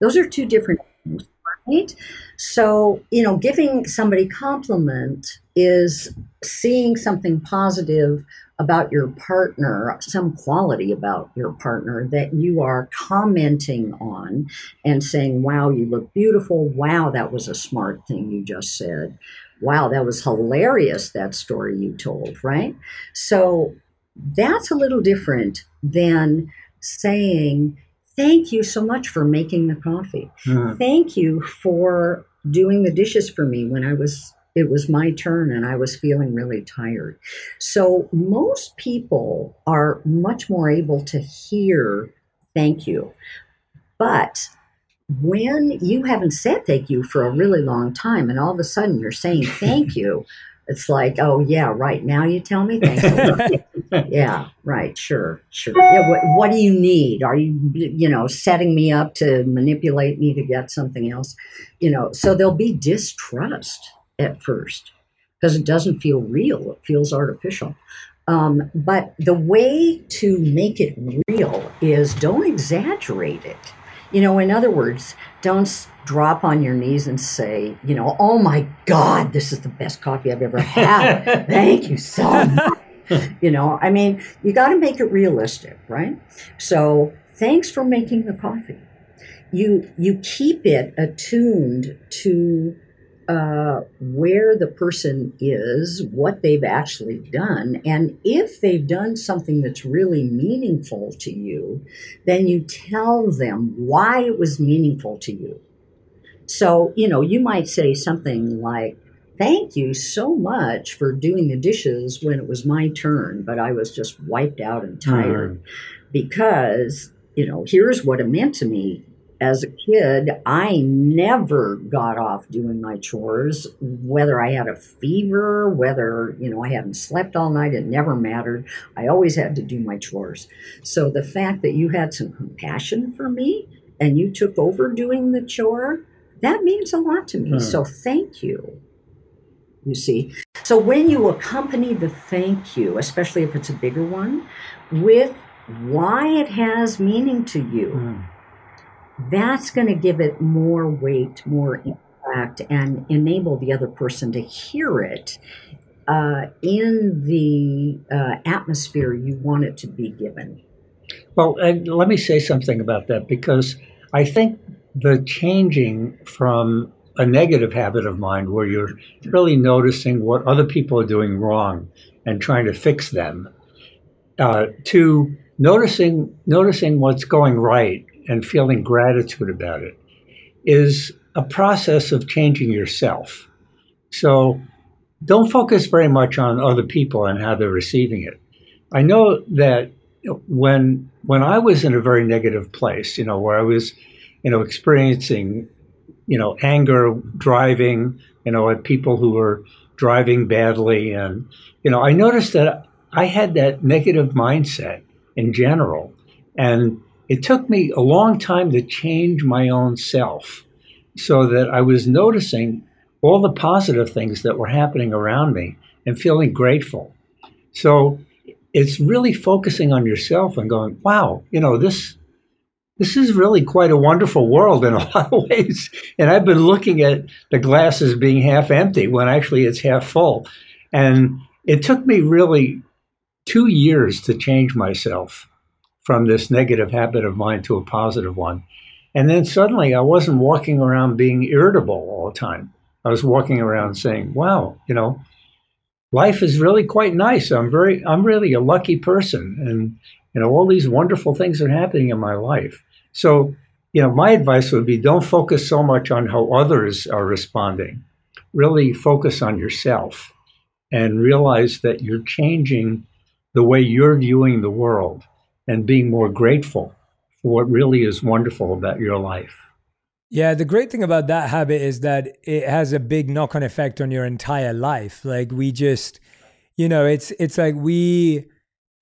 Those are two different things, right? So, you know, giving somebody compliment is seeing something positive about your partner, some quality about your partner that you are commenting on and saying, wow, you look beautiful. Wow, that was a smart thing you just said. Wow, that was hilarious, that story you told, right? So that's a little different than saying, thank you so much for making the coffee. Mm. Thank you for doing the dishes for me when I was it was my turn and I was feeling really tired. So most people are much more able to hear thank you. But when you haven't said thank you for a really long time and all of a sudden you're saying thank you, [laughs] it's like, oh yeah, right now you tell me thank you. [laughs] yeah, right, sure, sure. Yeah, what, what do you need? Are you you know setting me up to manipulate me to get something else? You know, so there'll be distrust at first because it doesn't feel real, it feels artificial. Um, but the way to make it real is don't exaggerate it. You know, in other words, don't drop on your knees and say, you know, oh my God, this is the best coffee I've ever had. [laughs] Thank you so much. [laughs] you know, I mean, you got to make it realistic, right? So thanks for making the coffee. You you keep it attuned to uh, where the person is, what they've actually done, and if they've done something that's really meaningful to you, then you tell them why it was meaningful to you. So, you know, you might say something like, Thank you so much for doing the dishes when it was my turn, but I was just wiped out and tired. Mm. Because, you know, here's what it meant to me as a kid, I never got off doing my chores, whether I had a fever, whether, you know, I hadn't slept all night, it never mattered. I always had to do my chores. So the fact that you had some compassion for me and you took over doing the chore, that means a lot to me. Hmm. So thank you. You see? So when you accompany the thank you, especially if it's a bigger one, with why it has meaning to you. Hmm that's going to give it more weight, more impact, and enable the other person to hear it uh, in the uh, atmosphere you want it to be given. Well, let me say something about that because I think the changing from a negative habit of mind where you're really noticing what other people are doing wrong and trying to fix them uh, to noticing noticing what's going right and feeling gratitude about it is a process of changing yourself. So don't focus very much on other people and how they're receiving it. I know that when when I was in a very negative place, you know, where I was, you know, experiencing, you know, anger, driving, you know, at people who were driving badly, and you know, I noticed that I had that negative mindset in general, and it took me a long time to change my own self so that I was noticing all the positive things that were happening around me and feeling grateful. So it's really focusing on yourself and going, wow, you know, this this is really quite a wonderful world in a [laughs] lot of ways. And I've been looking at the glasses being half empty when actually it's half full. And it took me really two years to change myself from this negative habit of mine to a positive one. And then suddenly I wasn't walking around being irritable all the time. I was walking around saying, wow, you know, life is really quite nice. I'm very, I'm really a lucky person. And, you know, all these wonderful things are happening in my life. So, you know, my advice would be don't focus so much on how others are responding. Really focus on yourself and realize that you're changing the way you're viewing the world and being more grateful for what really is wonderful about your life. Yeah, the great thing about that habit is that it has a big knock-on effect on your entire life. Like we just, you know, it's it's like we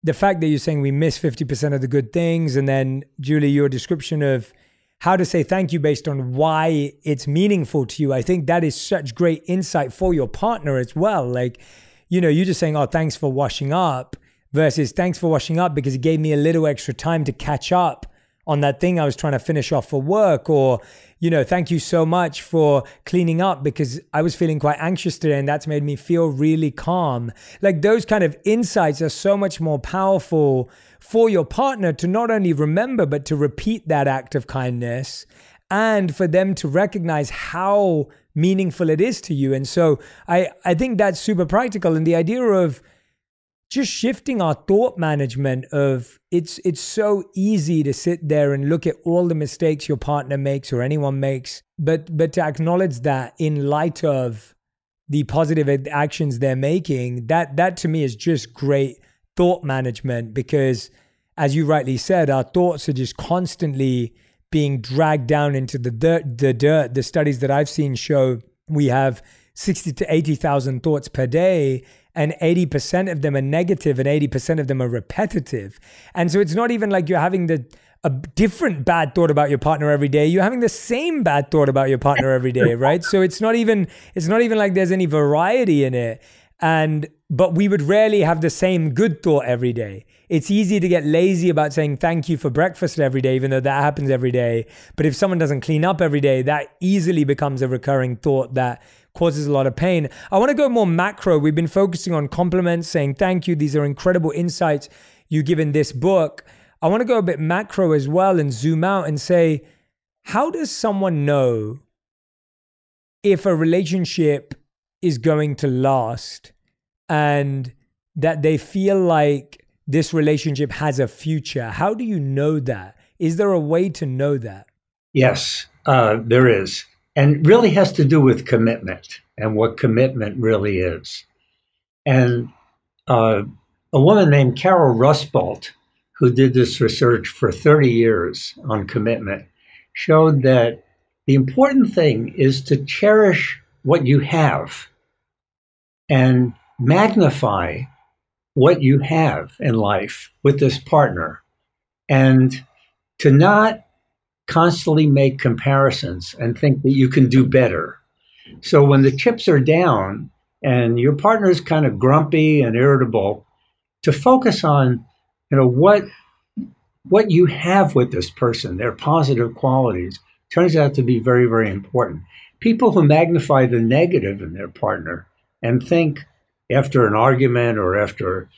the fact that you're saying we miss 50% of the good things and then Julie your description of how to say thank you based on why it's meaningful to you. I think that is such great insight for your partner as well. Like, you know, you're just saying, "Oh, thanks for washing up." versus thanks for washing up because it gave me a little extra time to catch up on that thing I was trying to finish off for work or you know, thank you so much for cleaning up because I was feeling quite anxious today and that's made me feel really calm. Like those kind of insights are so much more powerful for your partner to not only remember, but to repeat that act of kindness and for them to recognize how meaningful it is to you. And so I, I think that's super practical. And the idea of just shifting our thought management of it's it's so easy to sit there and look at all the mistakes your partner makes or anyone makes but but to acknowledge that in light of the positive actions they're making that that to me is just great thought management because as you rightly said our thoughts are just constantly being dragged down into the dirt the dirt. The studies that i've seen show we have 60 to 80,000 thoughts per day and 80% of them are negative and 80% of them are repetitive. And so it's not even like you're having the a different bad thought about your partner every day. You're having the same bad thought about your partner every day, right? So it's not even it's not even like there's any variety in it. And but we would rarely have the same good thought every day. It's easy to get lazy about saying thank you for breakfast every day, even though that happens every day. But if someone doesn't clean up every day, that easily becomes a recurring thought that causes a lot of pain. I want to go more macro. We've been focusing on compliments, saying thank you. These are incredible insights you give in this book. I want to go a bit macro as well and zoom out and say, how does someone know if a relationship is going to last and that they feel like this relationship has a future? How do you know that? Is there a way to know that? Yes, uh, there is and really has to do with commitment and what commitment really is. And uh, a woman named Carol Rusbult, who did this research for 30 years on commitment, showed that the important thing is to cherish what you have and magnify what you have in life with this partner and to not constantly make comparisons and think that you can do better. So when the chips are down and your partner is kind of grumpy and irritable, to focus on, you know, what what you have with this person, their positive qualities, turns out to be very, very important. People who magnify the negative in their partner and think after an argument or after,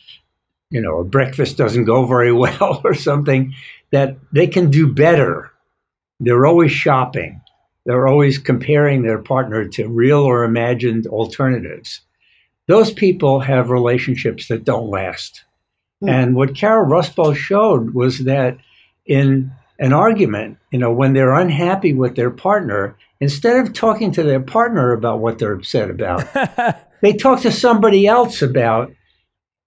you know, a breakfast doesn't go very [laughs] well or something, that they can do better they're always shopping. They're always comparing their partner to real or imagined alternatives. Those people have relationships that don't last. Mm. And what Carol Rusbult showed was that in an argument, you know, when they're unhappy with their partner, instead of talking to their partner about what they're upset about, [laughs] they talk to somebody else about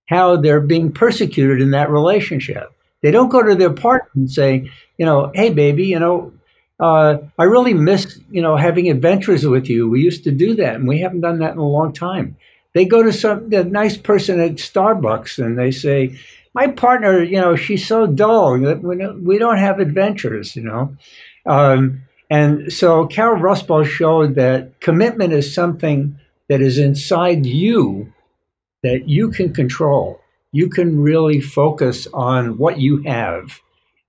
how they're being persecuted in that relationship. They don't go to their partner and say, you know, hey, baby, you know, uh, I really miss, you know, having adventures with you. We used to do that, and we haven't done that in a long time. They go to some the nice person at Starbucks and they say, my partner, you know, she's so dull. that We don't have adventures, you know. Um, and so Carol Rusbult showed that commitment is something that is inside you that you can control. You can really focus on what you have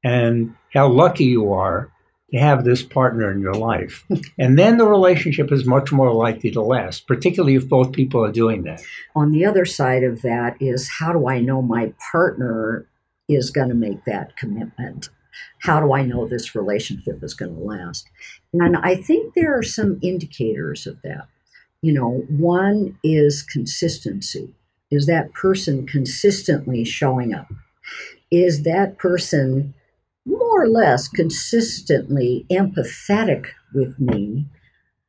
and how lucky you are to have this partner in your life. [laughs] and then the relationship is much more likely to last, particularly if both people are doing that. On the other side of that is how do I know my partner is going to make that commitment? How do I know this relationship is going to last? And I think there are some indicators of that. You know, one is consistency. Is that person consistently showing up? Is that person more or less consistently empathetic with me,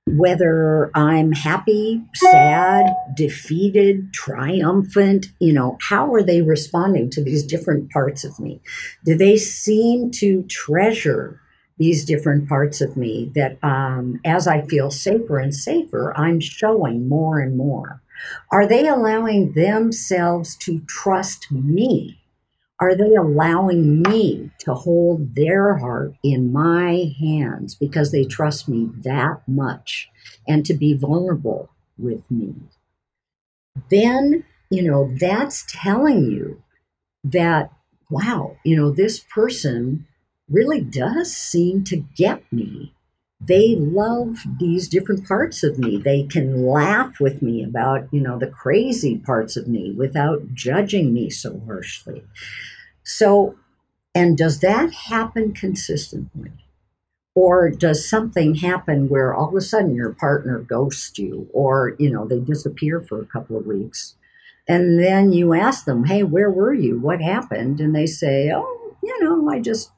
whether I'm happy, sad, defeated, triumphant, you know, how are they responding to these different parts of me? Do they seem to treasure these different parts of me that um, as I feel safer and safer, I'm showing more and more? Are they allowing themselves to trust me? Are they allowing me to hold their heart in my hands because they trust me that much and to be vulnerable with me? Then, you know, that's telling you that, wow, you know, this person really does seem to get me. They love these different parts of me. They can laugh with me about, you know, the crazy parts of me without judging me so harshly. So, and does that happen consistently? Or does something happen where all of a sudden your partner ghosts you or, you know, they disappear for a couple of weeks? And then you ask them, hey, where were you? What happened? And they say, oh, you know, I just,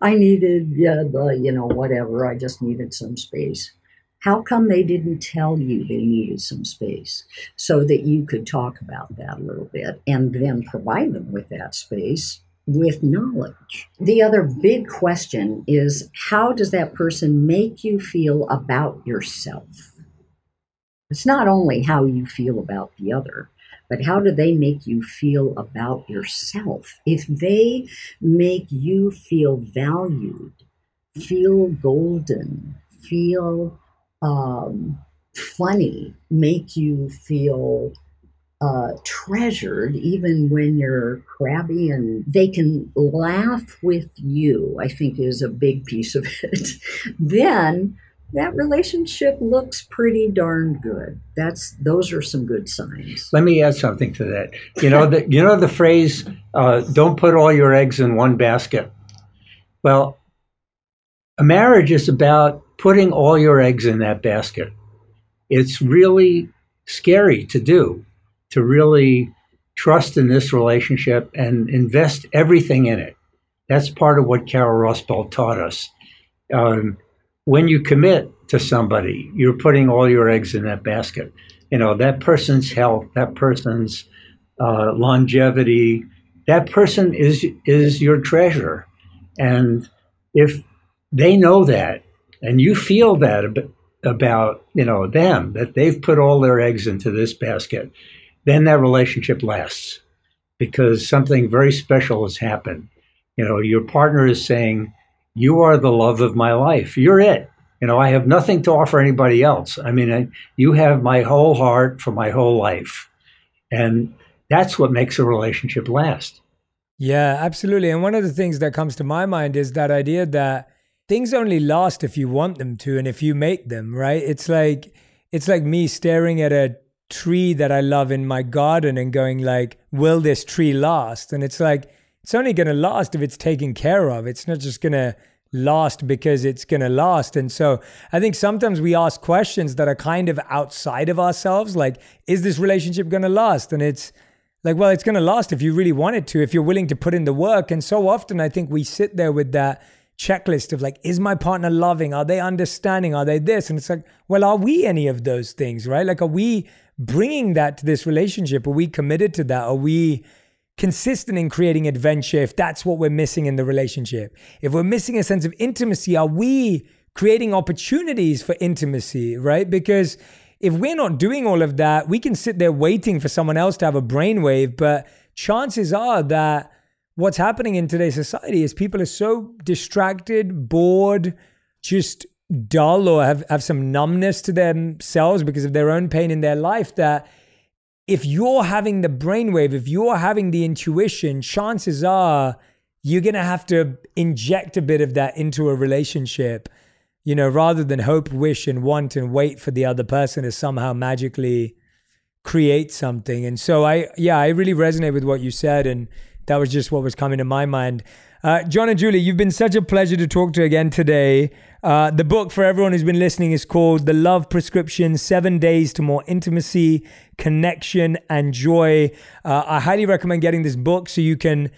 I needed, yeah, the, you know, whatever. I just needed some space. How come they didn't tell you they needed some space so that you could talk about that a little bit and then provide them with that space with knowledge. The other big question is how does that person make you feel about yourself? It's not only how you feel about the other, but how do they make you feel about yourself? If they make you feel valued, feel golden, feel um, funny, make you feel uh, treasured even when you're crabby and they can laugh with you i think is a big piece of it [laughs] then that relationship looks pretty darn good. That's those are some good signs. Let me add something to that. You know the you know the phrase uh, don't put all your eggs in one basket. Well a marriage is about putting all your eggs in that basket. It's really scary to do to really trust in this relationship and invest everything in it. That's part of what Carol Rusbult taught us. Um, when you commit to somebody, you're putting all your eggs in that basket. You know, that person's health, that person's uh, longevity, that person is is your treasure. And if they know that and you feel that about, about you know them that they've put all their eggs into this basket then that relationship lasts because something very special has happened. You know, your partner is saying, You are the love of my life. You're it. You know, I have nothing to offer anybody else. I mean, I, you have my whole heart for my whole life. And that's what makes a relationship last. Yeah, absolutely. And one of the things that comes to my mind is that idea that things only last if you want them to and if you make them, right? It's like it's like me staring at a tree that I love in my garden and going like, will this tree last? And it's like, it's only going to last if it's taken care of. It's not just going to last because it's going to last. And so I think sometimes we ask questions that are kind of outside of ourselves, like, is this relationship going to last? And it's like, well, it's going to last if you really want it to, if you're willing to put in the work. And so often I think we sit there with that checklist of like, is my partner loving? Are they understanding? Are they this? And it's like, well, are we any of those things, right? Like, are we bringing that to this relationship? Are we committed to that? Are we consistent in creating adventure if that's what we're missing in the relationship? If we're missing a sense of intimacy, are we creating opportunities for intimacy, right? Because if we're not doing all of that, we can sit there waiting for someone else to have a brainwave, but chances are that what's happening in today's society is people are so distracted, bored, just dull or have, have some numbness to themselves because of their own pain in their life that if you're having the brainwave, if you're having the intuition, chances are you're going to have to inject a bit of that into a relationship, you know, rather than hope, wish, and want and wait for the other person to somehow magically create something. And so I, yeah, I really resonate with what you said. And that was just what was coming to my mind. Uh, John and Julie, you've been such a pleasure to talk to again today. Uh, the book for everyone who's been listening is called The Love Prescription Seven Days to More Intimacy, Connection, and Joy. Uh, I highly recommend getting this book so you can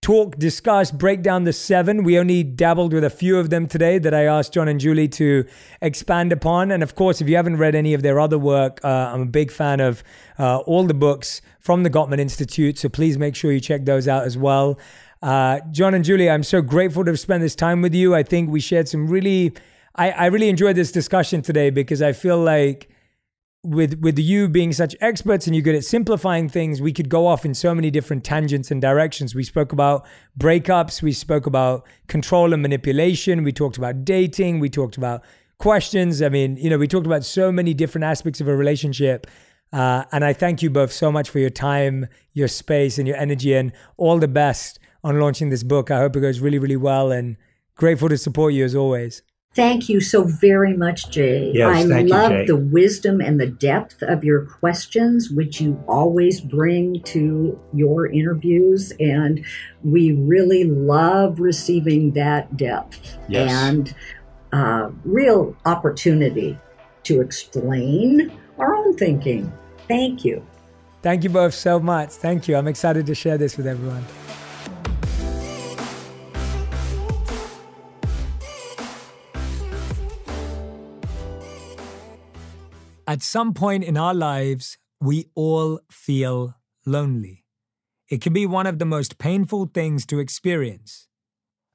talk, discuss, break down the seven. We only dabbled with a few of them today that I asked John and Julie to expand upon. And of course, if you haven't read any of their other work, uh, I'm a big fan of uh, all the books from the Gottman Institute. So please make sure you check those out as well. Uh, John and Julie, I'm so grateful to have spent this time with you. I think we shared some really, I, I really enjoyed this discussion today because I feel like with with you being such experts and you're good at simplifying things, we could go off in so many different tangents and directions. We spoke about breakups, we spoke about control and manipulation, we talked about dating, we talked about questions. I mean, you know, we talked about so many different aspects of a relationship. Uh, and I thank you both so much for your time, your space, and your energy, and all the best on launching this book. I hope it goes really, really well and grateful to support you as always. Thank you so very much, Jay. Yes, I love you, the wisdom and the depth of your questions, which you always bring to your interviews. And we really love receiving that depth yes. and uh, real opportunity to explain our own thinking. Thank you. Thank you both so much. Thank you. I'm excited to share this with everyone. At some point in our lives, we all feel lonely. It can be one of the most painful things to experience.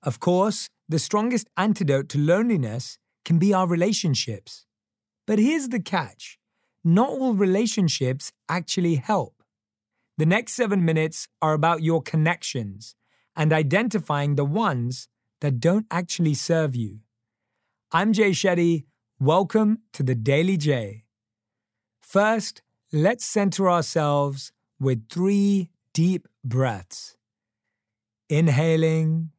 Of course, the strongest antidote to loneliness can be our relationships. But here's the catch not all relationships actually help. The next seven minutes are about your connections and identifying the ones that don't actually serve you. I'm Jay Shetty. Welcome to the Daily Jay. First, let's center ourselves with three deep breaths. Inhaling,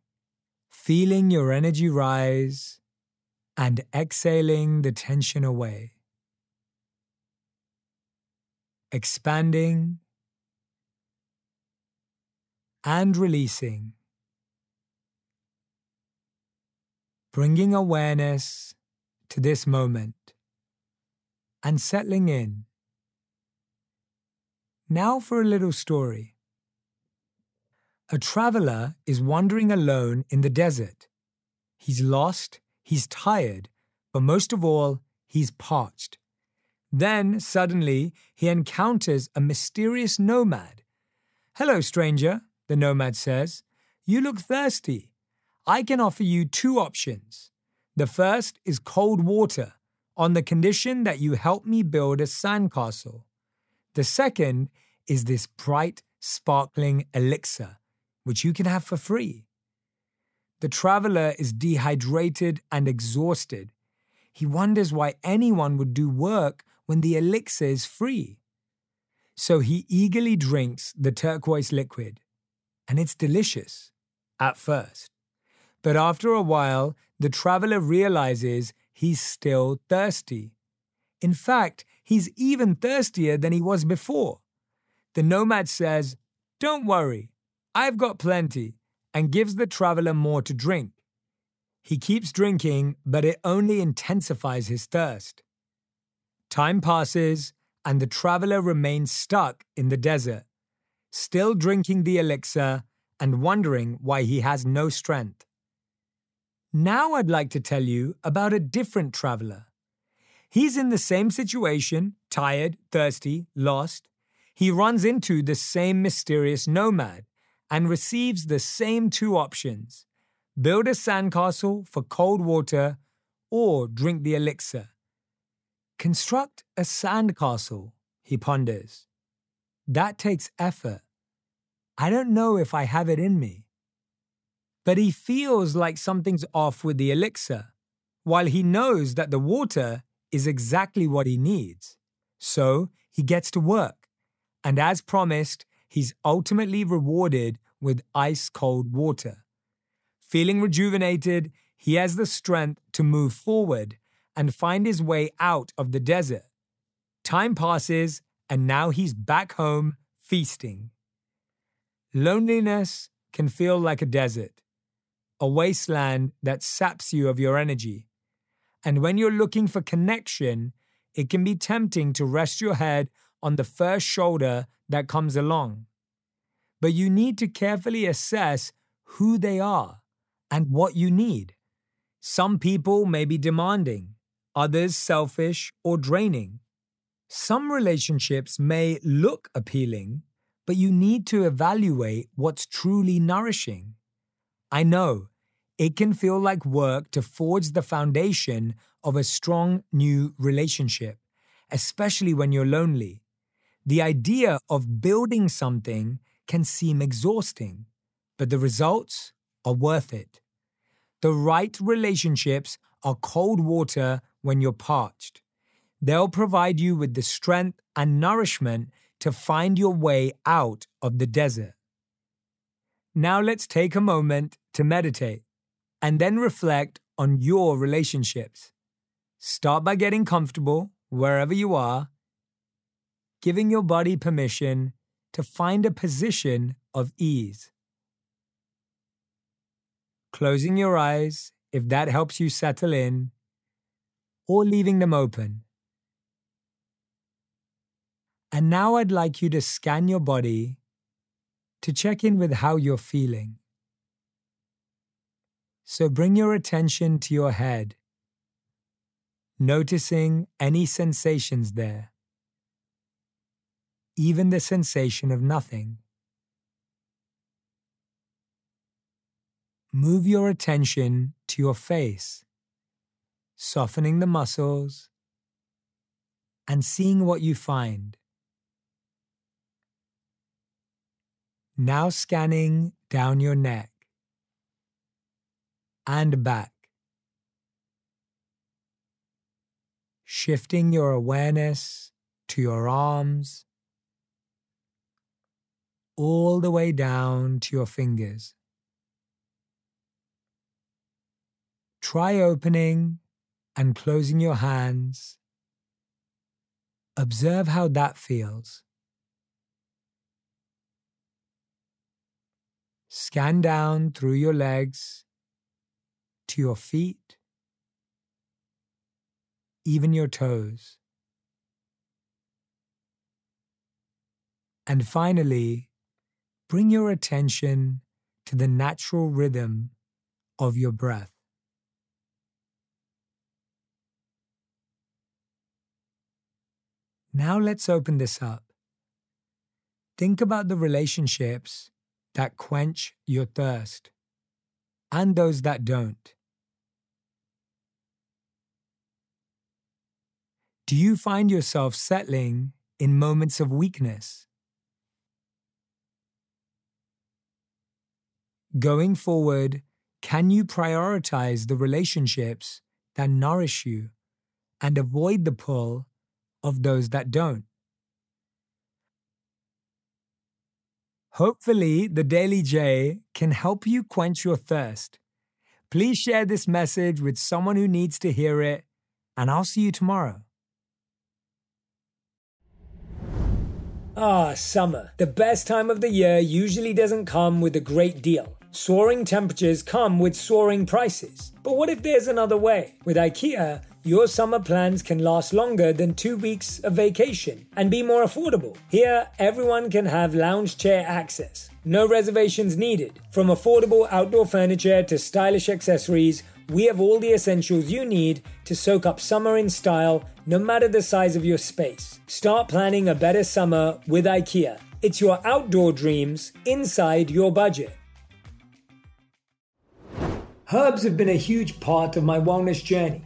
feeling your energy rise, and exhaling the tension away. Expanding and releasing. Bringing awareness to this moment and settling in. Now for a little story. A traveler is wandering alone in the desert. He's lost, he's tired, but most of all, he's parched. Then, suddenly, he encounters a mysterious nomad. Hello, stranger, the nomad says. You look thirsty. I can offer you two options. The first is cold water, on the condition that you help me build a sandcastle. The second is this bright, sparkling elixir, which you can have for free. The traveler is dehydrated and exhausted. He wonders why anyone would do work when the elixir is free. So he eagerly drinks the turquoise liquid, and it's delicious at first. But after a while, the traveler realizes he's still thirsty. In fact, he's even thirstier than he was before. The nomad says, Don't worry, I've got plenty, and gives the traveler more to drink. He keeps drinking, but it only intensifies his thirst. Time passes, and the traveler remains stuck in the desert, still drinking the elixir and wondering why he has no strength. Now I'd like to tell you about a different traveler. He's in the same situation, tired, thirsty, lost. He runs into the same mysterious nomad and receives the same two options build a sandcastle for cold water or drink the elixir. Construct a sandcastle, he ponders. That takes effort. I don't know if I have it in me. But he feels like something's off with the elixir, while he knows that the water is exactly what he needs. So he gets to work. And as promised, he's ultimately rewarded with ice cold water. Feeling rejuvenated, he has the strength to move forward and find his way out of the desert. Time passes, and now he's back home feasting. Loneliness can feel like a desert, a wasteland that saps you of your energy. And when you're looking for connection, it can be tempting to rest your head on the first shoulder that comes along. But you need to carefully assess who they are and what you need. Some people may be demanding, others selfish or draining. Some relationships may look appealing, but you need to evaluate what's truly nourishing. I know it can feel like work to forge the foundation of a strong new relationship, especially when you're lonely. The idea of building something can seem exhausting, but the results are worth it. The right relationships are cold water when you're parched. They'll provide you with the strength and nourishment to find your way out of the desert. Now let's take a moment to meditate and then reflect on your relationships. Start by getting comfortable wherever you are, giving your body permission to find a position of ease. Closing your eyes if that helps you settle in, or leaving them open. And now I'd like you to scan your body to check in with how you're feeling. So bring your attention to your head, noticing any sensations there, even the sensation of nothing. Move your attention to your face, softening the muscles and seeing what you find. Now scanning down your neck and back. Shifting your awareness to your arms, all the way down to your fingers. Try opening and closing your hands. Observe how that feels. Scan down through your legs to your feet, even your toes. And finally, bring your attention to the natural rhythm of your breath. Now let's open this up. Think about the relationships that quench your thirst and those that don't. Do you find yourself settling in moments of weakness? Going forward, can you prioritize the relationships that nourish you and avoid the pull of those that don't? Hopefully, the Daily Jay can help you quench your thirst. Please share this message with someone who needs to hear it, and I'll see you tomorrow. Ah, summer. The best time of the year usually doesn't come with a great deal. Soaring temperatures come with soaring prices. But what if there's another way? With IKEA, your summer plans can last longer than two weeks of vacation and be more affordable. Here, everyone can have lounge chair access. No reservations needed. From affordable outdoor furniture to stylish accessories, we have all the essentials you need to soak up summer in style, no matter the size of your space. Start planning a better summer with IKEA. It's your outdoor dreams inside your budget. Herbs have been a huge part of my wellness journey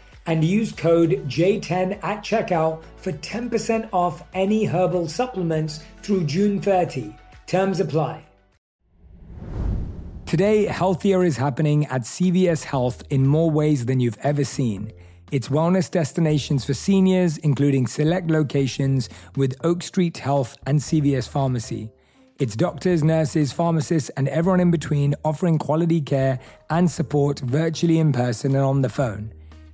and use code J10 at checkout for 10% off any herbal supplements through June 30. Terms apply. Today, healthier is happening at CVS Health in more ways than you've ever seen. It's wellness destinations for seniors, including select locations with Oak Street Health and CVS Pharmacy. It's doctors, nurses, pharmacists, and everyone in between offering quality care and support virtually in person and on the phone.